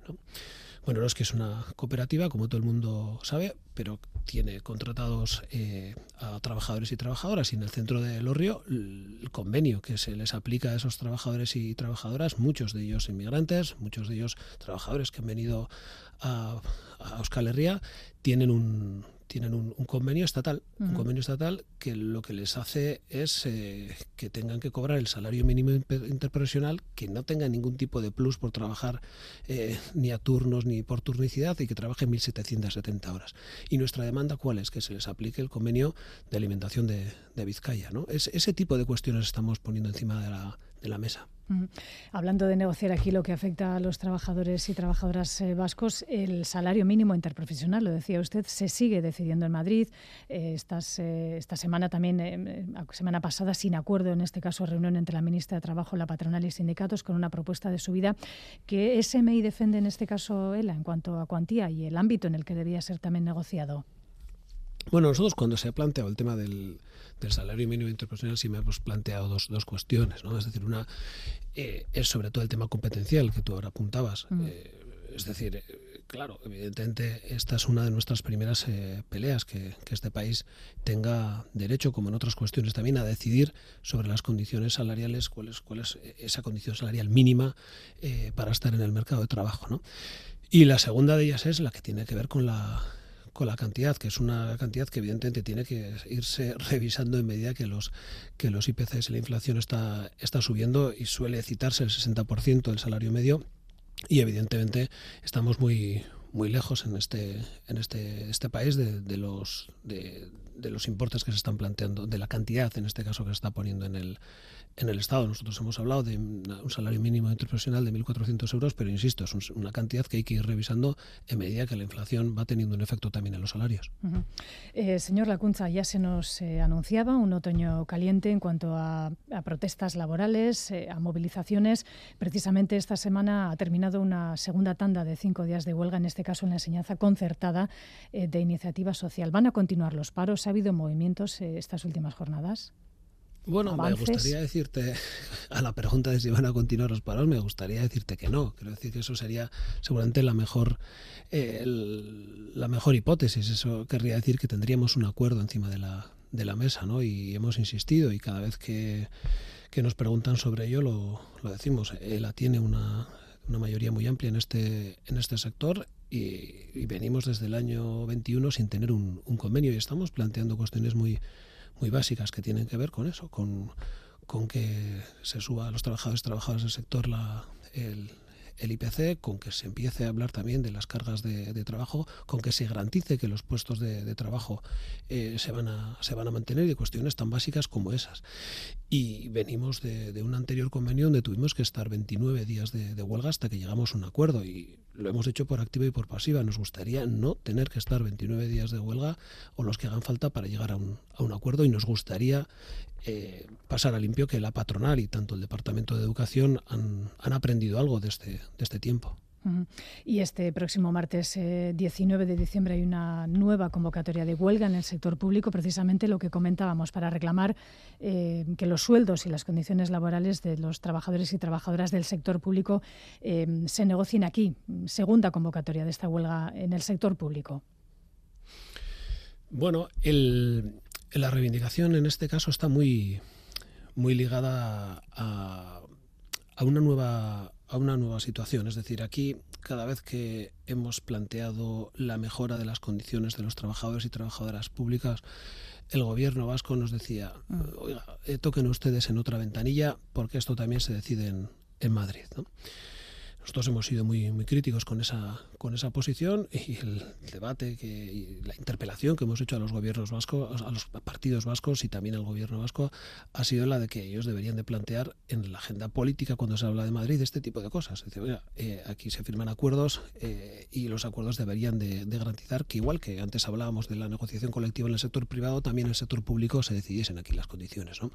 Bueno, que es una cooperativa, como todo el mundo sabe, pero tiene contratados eh, a trabajadores y trabajadoras y en el centro de Lorrio el convenio que se les aplica a esos trabajadores y trabajadoras, muchos de ellos inmigrantes, muchos de ellos trabajadores que han venido a, a Euskal Herria, tienen un, tienen un, convenio estatal, un convenio estatal que lo que les hace es eh, que tengan que cobrar el salario mínimo interprofesional, que no tengan ningún tipo de plus por trabajar eh, ni a turnos ni por turnicidad y que trabajen 1.770 horas. Y nuestra demanda, ¿cuál es? Que se les aplique el convenio de alimentación de, de Vizcaya. ¿no? Es, ese tipo de cuestiones estamos poniendo encima de la, de la mesa. Hablando de negociar aquí lo que afecta a los trabajadores y trabajadoras eh, vascos, el salario mínimo interprofesional, lo decía usted, se sigue decidiendo en Madrid. Eh, eh, esta semana también, semana pasada, sin acuerdo, en este caso, reunión entre la ministra de Trabajo, la patronal y sindicatos con una propuesta de subida que SMI defiende en este caso ELA en cuanto a cuantía y el ámbito en el que debía ser también negociado. Bueno, nosotros cuando se ha planteado el tema del, salario mínimo interprofesional sí me hemos planteado dos, dos cuestiones, ¿no? Es decir, una eh, es sobre todo el tema competencial que tú ahora apuntabas. Mm. Eh, es decir, eh, claro, evidentemente esta es una de nuestras primeras peleas, que, este país tenga derecho, como en otras cuestiones también, a decidir sobre las condiciones salariales, cuál es, cuál es esa condición salarial mínima para estar en el mercado de trabajo. ¿no? Y la segunda de ellas es la que tiene que ver con la con la cantidad, que es una cantidad que evidentemente tiene que irse revisando en medida que los, que los IPCs y la inflación está, está subiendo y suele citarse el 60% del salario medio. Y evidentemente estamos muy muy lejos en este en este este país de, de los de, de, los importes que se están planteando de la cantidad en este caso que se está poniendo en el en el Estado. Nosotros hemos hablado de un salario mínimo interprofesional de 1.400 euros, pero insisto, es una cantidad que hay que ir revisando en medida que la inflación va teniendo un efecto también en los salarios. Eh, señor Lacunza, ya se nos eh, anunciaba un otoño caliente en cuanto a, protestas laborales, eh, a movilizaciones. Precisamente esta semana ha terminado una segunda tanda de cinco días de huelga, en este caso en la enseñanza concertada de iniciativa social. ¿Van a continuar los paros? ¿Ha habido movimientos estas últimas jornadas? Bueno, me gustaría decirte, a la pregunta de si van a continuar los paros, me gustaría decirte que no. Quiero decir que eso sería seguramente la mejor, eh, la mejor hipótesis. Eso querría decir que tendríamos un acuerdo encima de la, de la mesa, ¿no? Y hemos insistido y cada vez que, que nos preguntan sobre ello lo, lo decimos. ELA tiene una, una mayoría muy amplia en este, en este sector y, venimos desde el año 21 sin tener un, convenio y estamos planteando cuestiones muy muy básicas que tienen que ver con eso, con, con que se suba a los trabajadores y trabajadoras del sector la, el, IPC, con que se empiece a hablar también de las cargas de, trabajo, con que se garantice que los puestos de, trabajo eh, se, van a, se van a mantener y de cuestiones tan básicas como esas. Y venimos de, un anterior convenio donde tuvimos que estar 29 días de, huelga hasta que llegamos a un acuerdo y lo hemos hecho por activa y por pasiva. Nos gustaría no tener que estar 29 días de huelga o los que hagan falta para llegar a un, a un acuerdo y nos gustaría eh, pasar a limpio que la patronal y tanto el Departamento de Educación han, han aprendido algo de este, de este tiempo. Y este próximo martes 19 de diciembre hay una nueva convocatoria de huelga en el sector público, precisamente lo que comentábamos, para reclamar que los sueldos y las condiciones laborales de los trabajadores y trabajadoras del sector público se negocien aquí. Segunda convocatoria de esta huelga en el sector público. Bueno, la reivindicación en este caso está muy, muy ligada a, una nueva a una nueva situación. Es decir, aquí cada vez que hemos planteado la mejora de las condiciones de los trabajadores y trabajadoras públicas, el gobierno vasco nos decía, mm. oiga, eh, toquen ustedes en otra ventanilla porque esto también se decide en, en Madrid. ¿no? Nosotros hemos sido muy, muy críticos con esa, con esa posición y el debate que, y la interpelación que hemos hecho a los gobiernos vascos, a los partidos vascos y también al gobierno vasco ha sido la de que ellos deberían de plantear en la agenda política cuando se habla de Madrid este tipo de cosas. Es decir, eh, aquí se firman acuerdos eh, y los acuerdos deberían de, de, garantizar que igual que antes hablábamos de la negociación colectiva en el sector privado, también en el sector público se decidiesen aquí las condiciones. ¿no?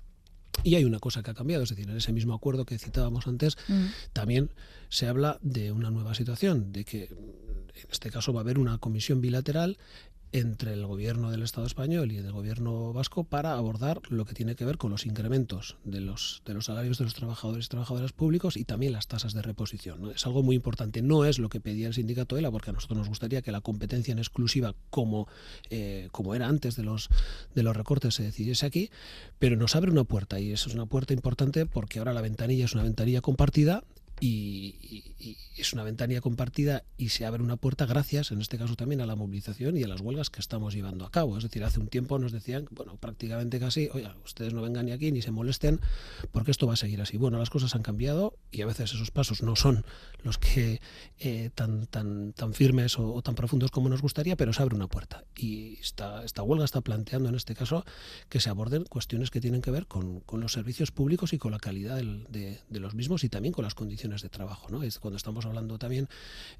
Y hay una cosa que ha cambiado, es decir, en ese mismo acuerdo que citábamos antes, mm. también se habla de una nueva situación, de que en este caso va a haber una comisión bilateral entre el gobierno del Estado español y el gobierno vasco para abordar lo que tiene que ver con los incrementos de los, de los salarios de los trabajadores y trabajadoras públicos y también las tasas de reposición. Es algo muy importante. No es lo que pedía el sindicato ELA, porque a nosotros nos gustaría que la competencia en exclusiva, como, eh, como era antes de los, de los recortes, se decidiese aquí, pero nos abre una puerta y eso es una puerta importante porque ahora la ventanilla es una ventanilla compartida y, es una ventanilla compartida y se abre una puerta gracias, en este caso también, a la movilización y a las huelgas que estamos llevando a cabo. Es decir, hace un tiempo nos decían, bueno, prácticamente casi, oye, ustedes no vengan ni aquí ni se molesten porque esto va a seguir así. Bueno, las cosas han cambiado y a veces esos pasos no son los que eh, tan, tan, tan firmes o, tan profundos como nos gustaría, pero se abre una puerta. Y esta, esta huelga está planteando, en este caso, que se aborden cuestiones que tienen que ver con, con los servicios públicos y con la calidad de, de los mismos y también con las condiciones de trabajo. Es cuando estamos hablando también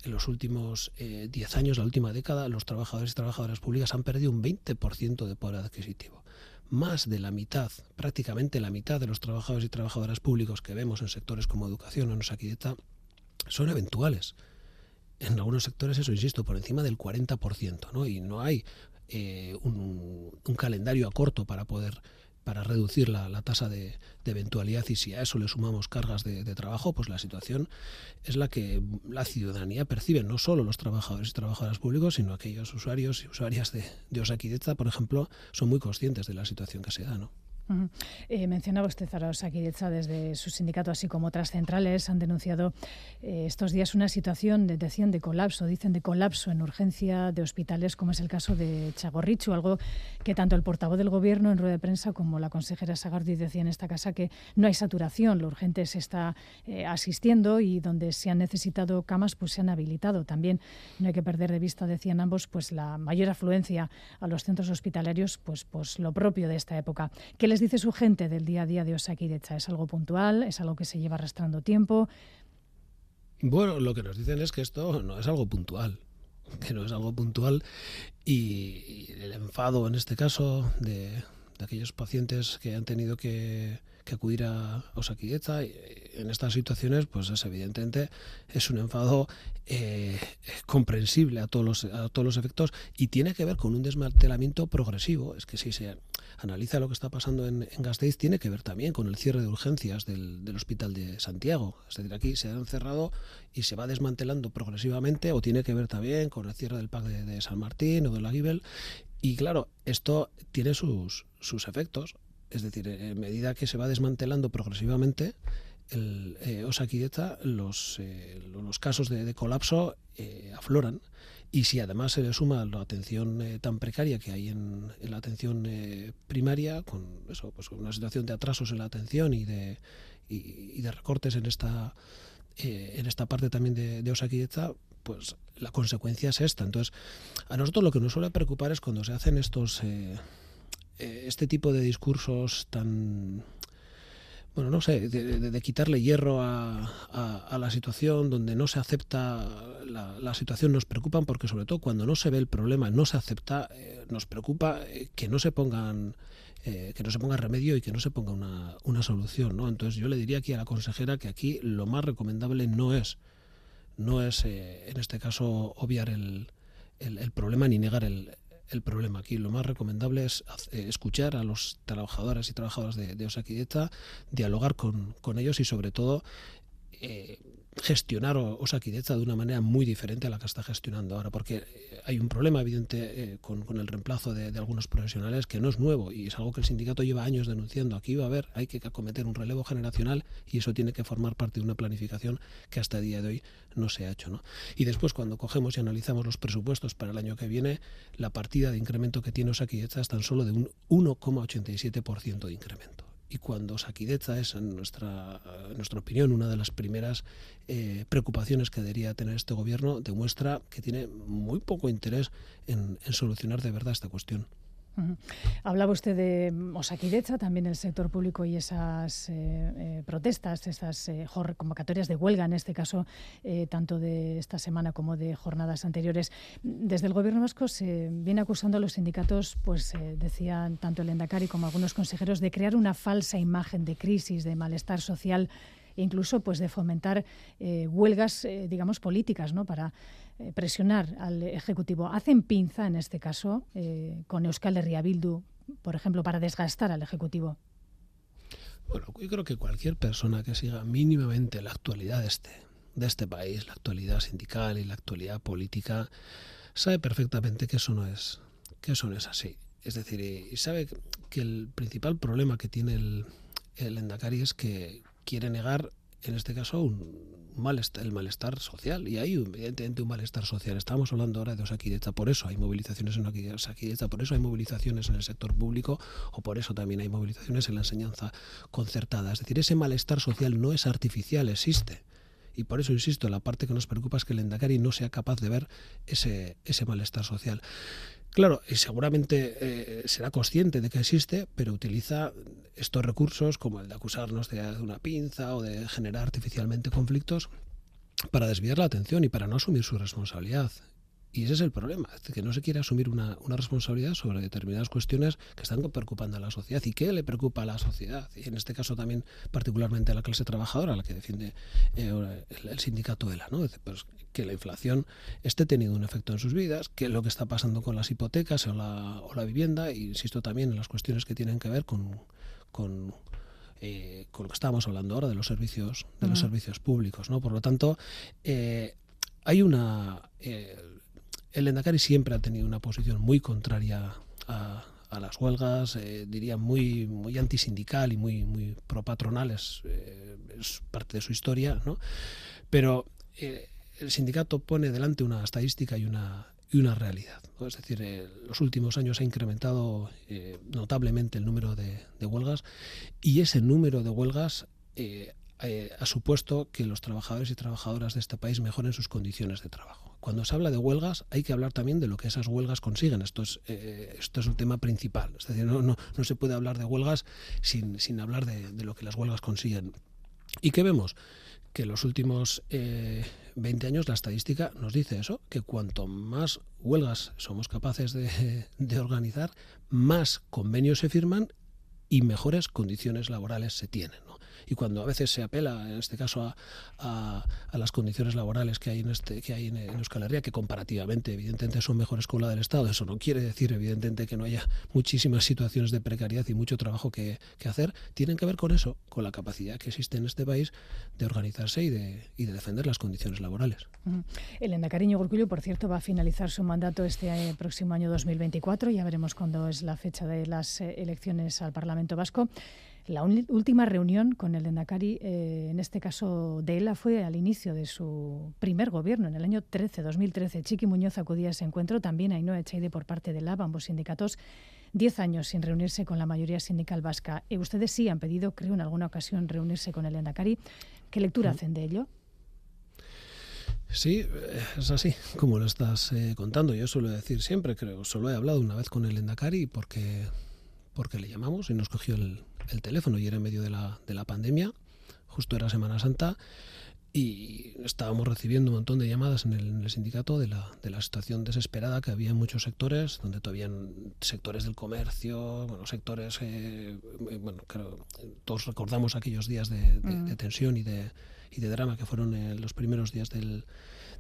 en los últimos 10 eh, años, la última década, los trabajadores y trabajadoras públicas han perdido un 20% de poder adquisitivo. Más de la mitad, prácticamente la mitad de los trabajadores y trabajadoras públicos que vemos en sectores como educación o nosaquideta son eventuales. En algunos sectores, eso insisto, por encima del 40%, ¿no? Y no hay eh, un, calendario a corto para poder para reducir la, tasa de, eventualidad y si a eso le sumamos cargas de, trabajo, pues la situación es la que la ciudadanía percibe, no solo los trabajadores y trabajadoras públicos, sino aquellos usuarios y usuarias de, de Osakidecha, por ejemplo, son muy conscientes de la situación que se da. ¿no? Eh, mencionaba usted a Osakidecha desde su sindicato, así como otras centrales, han denunciado eh, estos días una situación, de, decían, de colapso, dicen de colapso en urgencia de hospitales, como es el caso de Chagorrichu, algo que tanto el portavoz del Gobierno en rueda de prensa como la consejera Sagardi decía en esta casa que no hay saturación, lo urgente se está eh, asistiendo y donde se han necesitado camas, pues se han habilitado. También no hay que perder de vista, decían ambos, pues la mayor afluencia a los centros hospitalarios, pues, pues lo propio de esta época. ¿Qué dice su gente del día a día de Osakidecha? ¿Es algo puntual? ¿Es algo que se lleva arrastrando tiempo? Bueno, lo que nos dicen es que esto no es algo puntual, que no es algo puntual y, el enfado en este caso de, aquellos pacientes que han tenido que, acudir a Osakidecha en estas situaciones, pues es evidentemente es un enfado eh, comprensible a todos los a todos los efectos y tiene que ver con un desmantelamiento progresivo. Es que si se analiza lo que está pasando en, en Gasteiz, tiene que ver también con el cierre de urgencias del, Hospital de Santiago. Es decir, aquí se han cerrado y se va desmantelando progresivamente, o tiene que ver también con el cierre del PAC de, San Martín o de la Gibel. Y claro, esto tiene sus, efectos. Es decir, en medida que se va desmantelando progresivamente, el eh, los, eh, los casos de, de colapso eh, afloran. Y si además se le suma la atención eh, tan precaria que hay en, la atención eh, primaria, con eso, pues una situación de atrasos en la atención y de, y, de recortes en esta, eh, en esta parte también de, de pues la consecuencia es esta. Entonces, a nosotros lo que nos suele preocupar es cuando se hacen estos este tipo de discursos tan bueno, no sé, de, quitarle hierro a, la situación, donde no se acepta la, situación, nos preocupan porque sobre todo cuando no se ve el problema, no se acepta, eh, nos preocupa eh, que no se pongan eh, que no se ponga remedio y que no se ponga una, solución, ¿no? Entonces yo le diría aquí a la consejera que aquí lo más recomendable no es no es, eh, en este caso, obviar el, el, problema ni negar el, el, problema. Aquí lo más recomendable es eh, escuchar a los trabajadores y trabajadoras de, de dialogar con, con, ellos y, sobre todo, eh, gestionar Osakidecha de una manera muy diferente a la que está gestionando ahora, porque eh, hay un problema evidente eh, con, el reemplazo de, algunos profesionales que no es nuevo y es algo que el sindicato lleva años denunciando. Aquí va a haber, hay que acometer un relevo generacional y eso tiene que formar parte de una planificación que hasta el día de hoy no se ha hecho. ¿no? Y después, cuando cogemos y analizamos los presupuestos para el año que viene, la partida de incremento que tiene Osakidecha es tan solo de un 1,87% de incremento y cuando Saquideza es, en nuestra, en nuestra opinión, una de las primeras eh, preocupaciones que debería tener este gobierno, demuestra que tiene muy poco interés en solucionar de verdad esta cuestión. Hablaba usted de Osakidecha, también el sector público y esas eh, eh, protestas, esas eh, convocatorias de huelga, en este caso, tanto de esta semana como de jornadas anteriores. Desde el Gobierno vasco se viene acusando a los sindicatos, pues decían tanto el Endacari como algunos consejeros, de crear una falsa imagen de crisis, de malestar social incluso pues de fomentar huelgas, digamos, políticas, ¿no? Para eh, presionar al Ejecutivo. Hacen pinza, en este caso, eh, con Euskal Herria Bildu, por ejemplo, para desgastar al Ejecutivo. Bueno, yo creo que cualquier persona que siga mínimamente la actualidad de este, de este país, la actualidad sindical y la actualidad política, sabe perfectamente que eso no es, que eso no es así. Es decir, y sabe que el principal problema que tiene el, el Endacari es que quiere negar, en este caso, un, malestar, el malestar social. Y hay evidentemente un malestar social. Estamos hablando ahora de Osakidecha, por eso hay movilizaciones en Osakidecha, por eso hay movilizaciones en el sector público o por eso también hay movilizaciones en la enseñanza concertada. Es decir, ese malestar social no es artificial, existe. Y por eso, insisto, la parte que nos preocupa es que el Endacari no sea capaz de ver ese, ese malestar social. Claro, y seguramente eh, será consciente de que existe, pero utiliza estos recursos, como el de acusarnos de una pinza o de generar artificialmente conflictos, para desviar la atención y para no asumir su responsabilidad. Y ese es el problema, que no se quiere asumir una, responsabilidad sobre determinadas cuestiones que están preocupando a la sociedad. ¿Y qué le preocupa a la sociedad? Y en este caso también particularmente a la clase trabajadora, a la que defiende eh, el, sindicato ELA, ¿no? Pues, que la inflación esté teniendo un efecto en sus vidas, que lo que está pasando con las hipotecas o la, o la vivienda, e insisto también en las cuestiones que tienen que ver con, con eh, con lo que estábamos hablando ahora de los servicios de los servicios públicos no por lo tanto eh, hay una el Endacari siempre ha tenido una posición muy contraria a, las huelgas, eh, diría muy, muy antisindical y muy, muy propatronal, es, eh, es parte de su historia, ¿no? Pero eh, el sindicato pone delante una estadística y una, realidad. Es decir, en los últimos años ha incrementado notablemente el número de, de, huelgas y ese número de huelgas ha supuesto que los trabajadores y trabajadoras de este país mejoren sus condiciones de trabajo cuando se habla de huelgas hay que hablar también de lo que esas huelgas consiguen. Esto es, eh, un tema principal. Es decir, no, se puede hablar de huelgas sin, hablar de, lo que las huelgas consiguen. ¿Y qué vemos? Que en los últimos eh, 20 años la estadística nos dice eso, que cuanto más huelgas somos capaces de, organizar, más convenios se firman y mejores condiciones laborales se tienen. Y cuando a veces se apela, en este caso, a, a, las condiciones laborales que hay en este que hay en, Euskal Herria, que comparativamente, evidentemente, son mejores que la del Estado, eso no quiere decir, evidentemente, que no haya muchísimas situaciones de precariedad y mucho trabajo que, que hacer, tienen que ver con eso, con la capacidad que existe en este país de organizarse y de, y de defender las condiciones laborales. El Endacariño Gorcullo, por cierto, va a finalizar su mandato este eh, próximo año 2024, ya veremos cuándo es la fecha de las eh, elecciones al Parlamento Vasco. La última reunión con el Endacari, eh, en este caso de ELA, fue al inicio de su primer gobierno, en el año 13, 2013. Chiqui Muñoz acudía a ese encuentro, también Ainhoa Echaide por parte de LAB, ambos sindicatos. Diez años sin reunirse con la mayoría sindical vasca. Y ustedes sí han pedido, creo, en alguna ocasión reunirse con el Endacari. ¿Qué lectura hacen de ello? Sí, es así, como lo estás eh, contando. Yo suelo decir siempre, creo, solo he hablado una vez con el Endacari porque, porque le llamamos y nos cogió el, el teléfono y era en medio de la, de la pandemia, justo era Semana Santa, y estábamos recibiendo un montón de llamadas en el, sindicato de la, de la, situación desesperada que había en muchos sectores, donde todavía sectores del comercio, bueno, sectores, eh, bueno, todos recordamos aquellos días de, de, mm. tensión y de, y de drama que fueron en los primeros días del,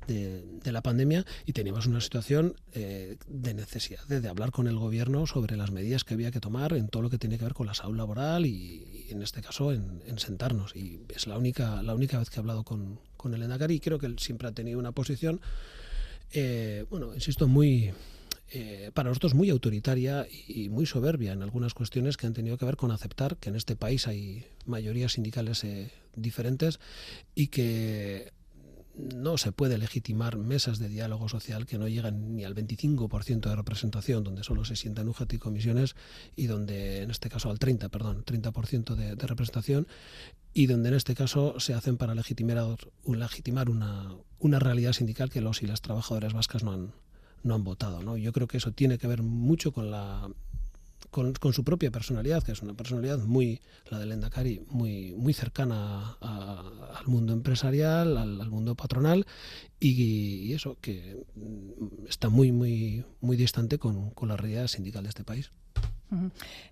de, la pandemia y teníamos una situación eh, de necesidad de, hablar con el gobierno sobre las medidas que había que tomar en todo lo que tiene que ver con la salud laboral y, en este caso en, sentarnos. Y es la única, la única vez que he hablado con, con el Endacari y creo que él siempre ha tenido una posición, eh, bueno, insisto, muy... Eh, para nosotros muy autoritaria y muy soberbia en algunas cuestiones que han tenido que ver con aceptar que en este país hay mayorías sindicales diferentes y que no se puede legitimar mesas de diálogo social que no llegan ni al 25% de representación, donde solo se sientan UGT y comisiones, y donde, en este caso, al 30%, perdón, 30% de, representación, y donde en este caso se hacen para legitimar, legitimar una, una realidad sindical que los y las trabajadoras vascas no han, no han votado. ¿no? Yo creo que eso tiene que ver mucho con la con, su propia personalidad, que es una personalidad muy, la de Endacari, muy, muy cercana al mundo empresarial, al, mundo patronal, y, eso, que está muy, muy, muy distante con, con la realidad sindical de este país.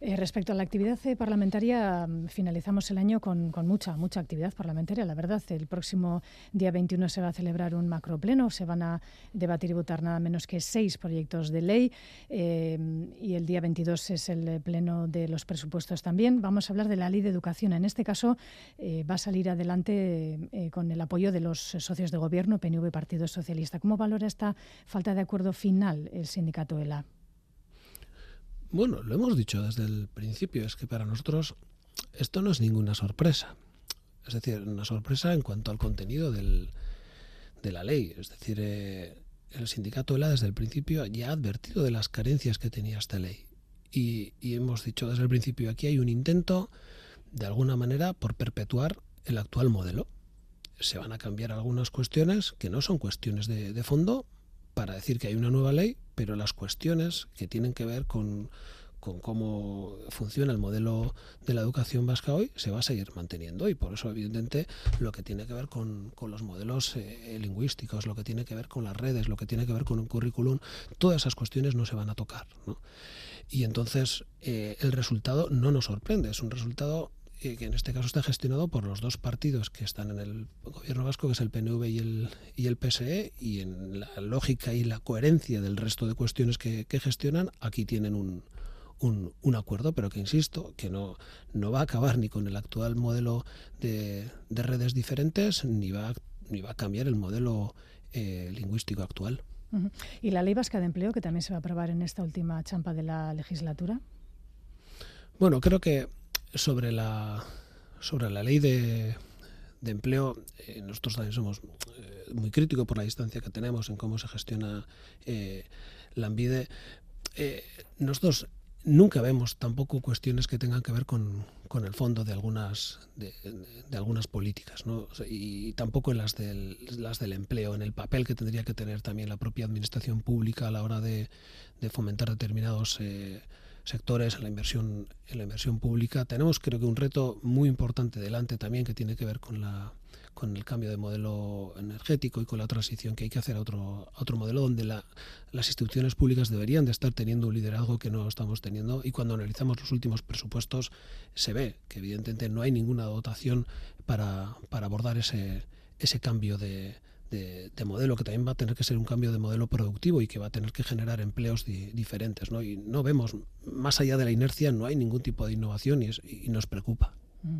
Eh, respecto a la actividad eh, parlamentaria, mm, finalizamos el año con, mucha, mucha actividad parlamentaria. La verdad, el próximo día 21 se va a celebrar un macropleno. Se van a debatir y votar nada menos que seis proyectos de ley. Eh, y el día 22 es el pleno de los presupuestos también. Vamos a hablar de la ley de educación. En este caso, va a salir adelante con el apoyo de los socios de gobierno, PNV Partido Socialista. ¿Cómo valora esta falta de acuerdo final el sindicato ELA? Bueno, lo hemos dicho desde el principio, es que para nosotros esto no es ninguna sorpresa. Es decir, una sorpresa en cuanto al contenido del, de la ley. Es decir, eh, el sindicato ELA desde el principio ya ha advertido de las carencias que tenía esta ley. Y, y, hemos dicho desde el principio, aquí hay un intento, de alguna manera, por perpetuar el actual modelo. Se van a cambiar algunas cuestiones que no son cuestiones de, de fondo, para decir que hay una nueva ley, pero las cuestiones que tienen que ver con, cómo funciona el modelo de la educación vasca hoy se va a seguir manteniendo y por eso evidentemente lo que tiene que ver con, los modelos eh, lingüísticos, lo que tiene que ver con las redes, lo que tiene que ver con un currículum, todas esas cuestiones no se van a tocar. Y entonces eh, el resultado no nos sorprende, es un resultado que en este caso está gestionado por los dos partidos que están en el gobierno vasco, que es el PNV y el, y el PSE, y en la lógica y la coherencia del resto de cuestiones que, gestionan, aquí tienen un, un, acuerdo, pero que insisto, que no, no va a acabar ni con el actual modelo de, redes diferentes, ni va, ni va a cambiar el modelo eh, lingüístico actual. ¿Y la ley vasca de empleo, que también se va a aprobar en esta última champa de la legislatura? Bueno, creo que sobre la, sobre la ley de, de empleo, eh, nosotros también somos eh, muy críticos por la distancia que tenemos en cómo se gestiona eh, la ANVIDE. nosotros nunca vemos tampoco cuestiones que tengan que ver con, con el fondo de algunas, de, algunas políticas, ¿no? y tampoco en las del, las del empleo, en el papel que tendría que tener también la propia administración pública a la hora de, de fomentar determinados sectores, en la inversión, en la inversión pública. Tenemos creo que un reto muy importante delante también que tiene que ver con la con el cambio de modelo energético y con la transición que hay que hacer a otro, otro modelo donde la, las instituciones públicas deberían de estar teniendo un liderazgo que no estamos teniendo y cuando analizamos los últimos presupuestos se ve que evidentemente no hay ninguna dotación para, para abordar ese, ese cambio de, de, modelo, que también va a tener que ser un cambio de modelo productivo y que va a tener que generar empleos diferentes. ¿no? Y no vemos, más allá de la inercia, no hay ningún tipo de innovación y, nos preocupa. Mm.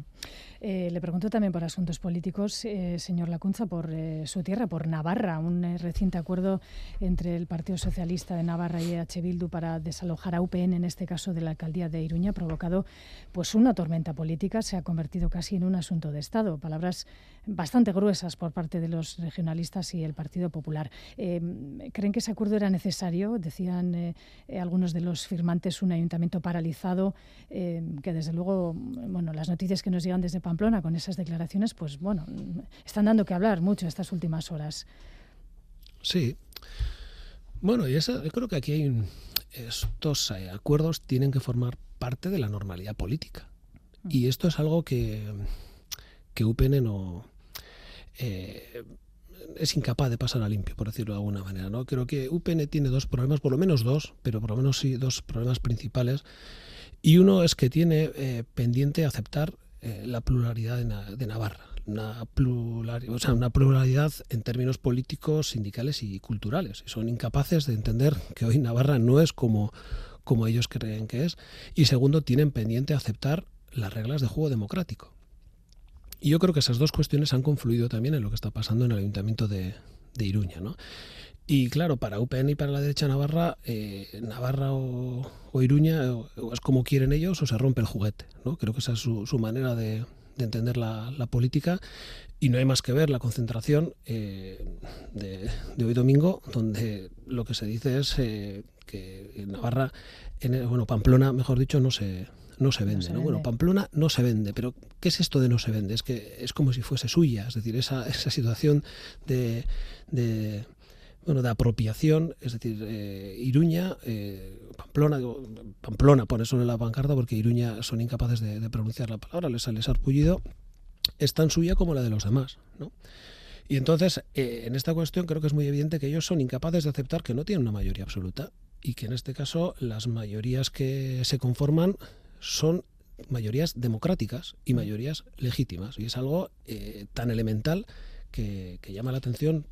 Eh, le pregunto también por asuntos políticos, eh, señor Lacunza, por eh, su tierra, por Navarra, un reciente acuerdo entre el Partido Socialista de Navarra y EH Bildu para desalojar a UPN, en este caso de la alcaldía de Iruña, ha provocado pues una tormenta política, se ha convertido casi en un asunto de Estado. Palabras bastante gruesas por parte de los regionalistas y el Partido Popular. ¿Creen que ese acuerdo era necesario? Decían algunos de los firmantes un ayuntamiento paralizado, que desde luego, bueno, las noticias que nos llegan desde Pamplona con esas declaraciones, pues bueno, están dando que hablar mucho estas últimas horas. Sí. Bueno, y eso, yo creo que aquí hay estos eh, acuerdos tienen que formar parte de la normalidad política. Mm. Y esto es algo que, que UPN no eh, es incapaz de pasar a limpio, por decirlo de alguna manera. ¿no? Creo que UPN tiene dos problemas, por lo menos dos, pero por lo menos sí dos problemas principales. Y uno es que tiene eh, pendiente aceptar eh, la pluralidad de, Navarra, una, pluralidad, o sea, una pluralidad en términos políticos, sindicales y culturales. Y son incapaces de entender que hoy Navarra no es como, como ellos creen que es. Y segundo, tienen pendiente aceptar las reglas de juego democrático. Y yo creo que esas dos cuestiones han confluido también en lo que está pasando en el Ayuntamiento de, de Iruña. ¿no? Y claro, para UPN y para la derecha navarra, eh, Navarra o, Iruña o, es como quieren ellos o se rompe el juguete. ¿no? Creo que esa es su, su manera de, de entender la, la, política y no hay más que ver la concentración eh, de, de, hoy domingo, donde lo que se dice es eh, que Navarra, en, bueno, Pamplona, mejor dicho, no se, no se vende. No se ¿no? Vende. Bueno, Pamplona no se vende, pero ¿qué es esto de no se vende? Es que es como si fuese suya, es decir, esa, esa situación de, de bueno, de apropiación, es decir, eh, Iruña, eh, Pamplona, digo, Pamplona pone eso en la pancarta porque Iruña son incapaces de, de pronunciar la palabra, les, les ha arpullido, es tan suya como la de los demás, ¿no? Y entonces, eh, en esta cuestión creo que es muy evidente que ellos son incapaces de aceptar que no tienen una mayoría absoluta y que en este caso las mayorías que se conforman son mayorías democráticas y mayorías legítimas. Y es algo eh, tan elemental que, que llama la atención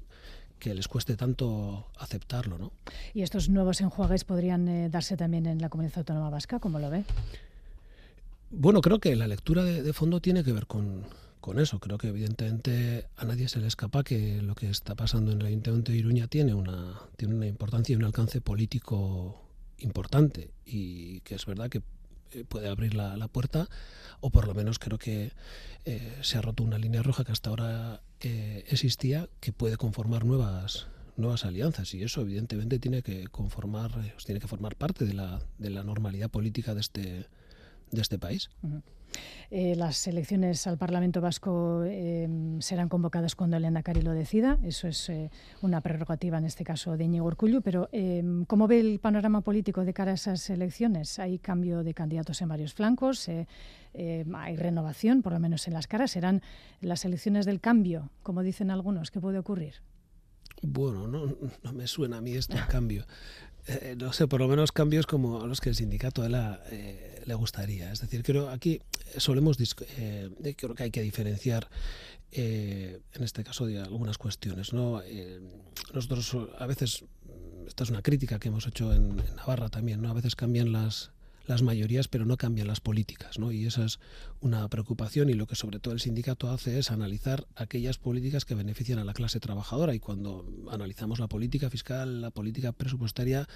que les cueste tanto aceptarlo. ¿no? ¿Y estos nuevos enjuagues podrían eh, darse también en la comunidad autónoma vasca? ¿Cómo lo ve? Bueno, creo que la lectura de, de fondo tiene que ver con, con, eso. Creo que evidentemente a nadie se le escapa que lo que está pasando en el Ayuntamiento de Iruña tiene una, tiene una importancia y un alcance político importante y que es verdad que puede abrir la, la, puerta o por lo menos creo que eh, se ha roto una línea roja que hasta ahora eh, existía que puede conformar nuevas nuevas alianzas y eso evidentemente tiene que conformar eh, tiene que formar parte de la, de la normalidad política de este de este país. Eh, las elecciones al Parlamento Vasco eh, serán convocadas cuando el Endacari lo decida. Eso es eh, una prerrogativa, en este caso, de Íñigo Urcullu. Pero, em, ¿cómo ve el panorama político de cara a esas elecciones? Hay cambio de candidatos en varios flancos, eh, hay renovación, por lo menos en las caras. ¿Serán las elecciones del cambio, como dicen algunos? ¿Qué puede ocurrir? Bueno, no, no me suena a mí esto el cambio. Eh, no sé, por lo menos cambios como a los que el sindicato la, eh, le gustaría. Es decir, creo aquí solemos eh, creo que hay que diferenciar eh, en este caso de algunas cuestiones. ¿no? Eh, nosotros a veces, esta es una crítica que hemos hecho en, en Navarra también, ¿no? a veces cambian las, las mayorías, pero no cambian las políticas, ¿no? Y esa es una preocupación y lo que sobre todo el sindicato hace es analizar aquellas políticas que benefician a la clase trabajadora y cuando analizamos la política fiscal, la política presupuestaria,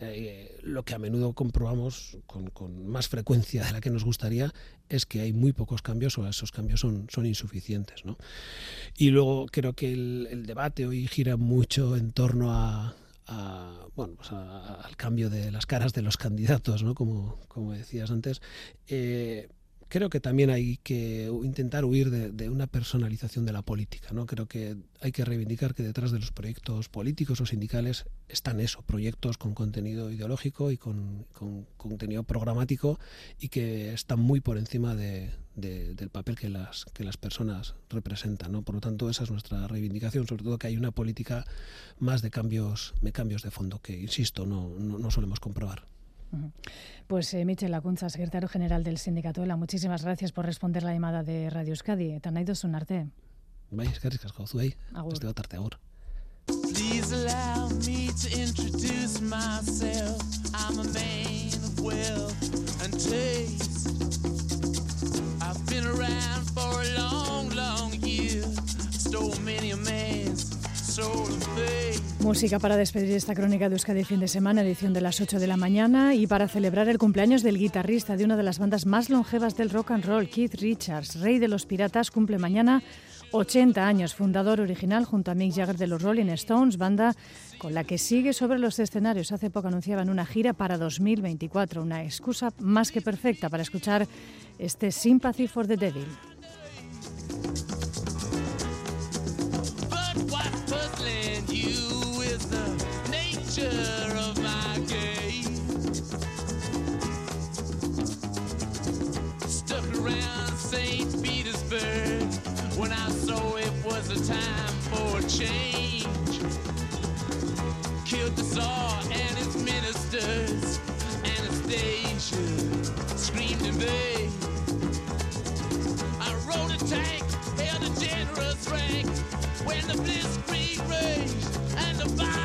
eh, lo que a menudo comprobamos con, más frecuencia de la que nos gustaría es que hay muy pocos cambios o esos cambios son, son insuficientes, ¿no? Y luego creo que el, el debate hoy gira mucho en torno a a, bueno, pues a, al cambio de las caras de los candidatos, ¿no? como, como decías antes. Eh, creo que también hay que intentar huir de, una personalización de la política. ¿no? Creo que hay que reivindicar que detrás de los proyectos políticos o sindicales están eso, proyectos con contenido ideológico y con, con contenido programático y que están muy por encima de, del papel que las, que las personas representan. ¿no? Por lo tanto, esa es nuestra reivindicación, sobre todo que hay una política más de cambios, de cambios de fondo que, insisto, no, no, no solemos comprobar. Pues eh, Michel Lacunza, secretario general del Sindicato ELA, muchísimas gracias por responder la llamada de Radio Euskadi. Eta nahi duzun arte. Bai, eskerrik asko zuei. Beste bat arte agur. Please allow me to introduce myself. I'm a man of wealth and taste. Música para despedir esta crónica de Euskadi fin de semana, edición de las 8 de la mañana y para celebrar el cumpleaños del guitarrista de una de las bandas más longevas del rock and roll, Keith Richards, rey de los piratas, cumple mañana 80 años, fundador original junto a Mick Jagger de los Rolling Stones, banda con la que sigue sobre los escenarios. Hace poco anunciaban una gira para 2024, una excusa más que perfecta para escuchar este Sympathy for the Devil. time for a change. Killed the Tsar and its ministers. Anastasia screamed in vain. I rode a tank, held a generous rank. When the blitzkrieg raged and the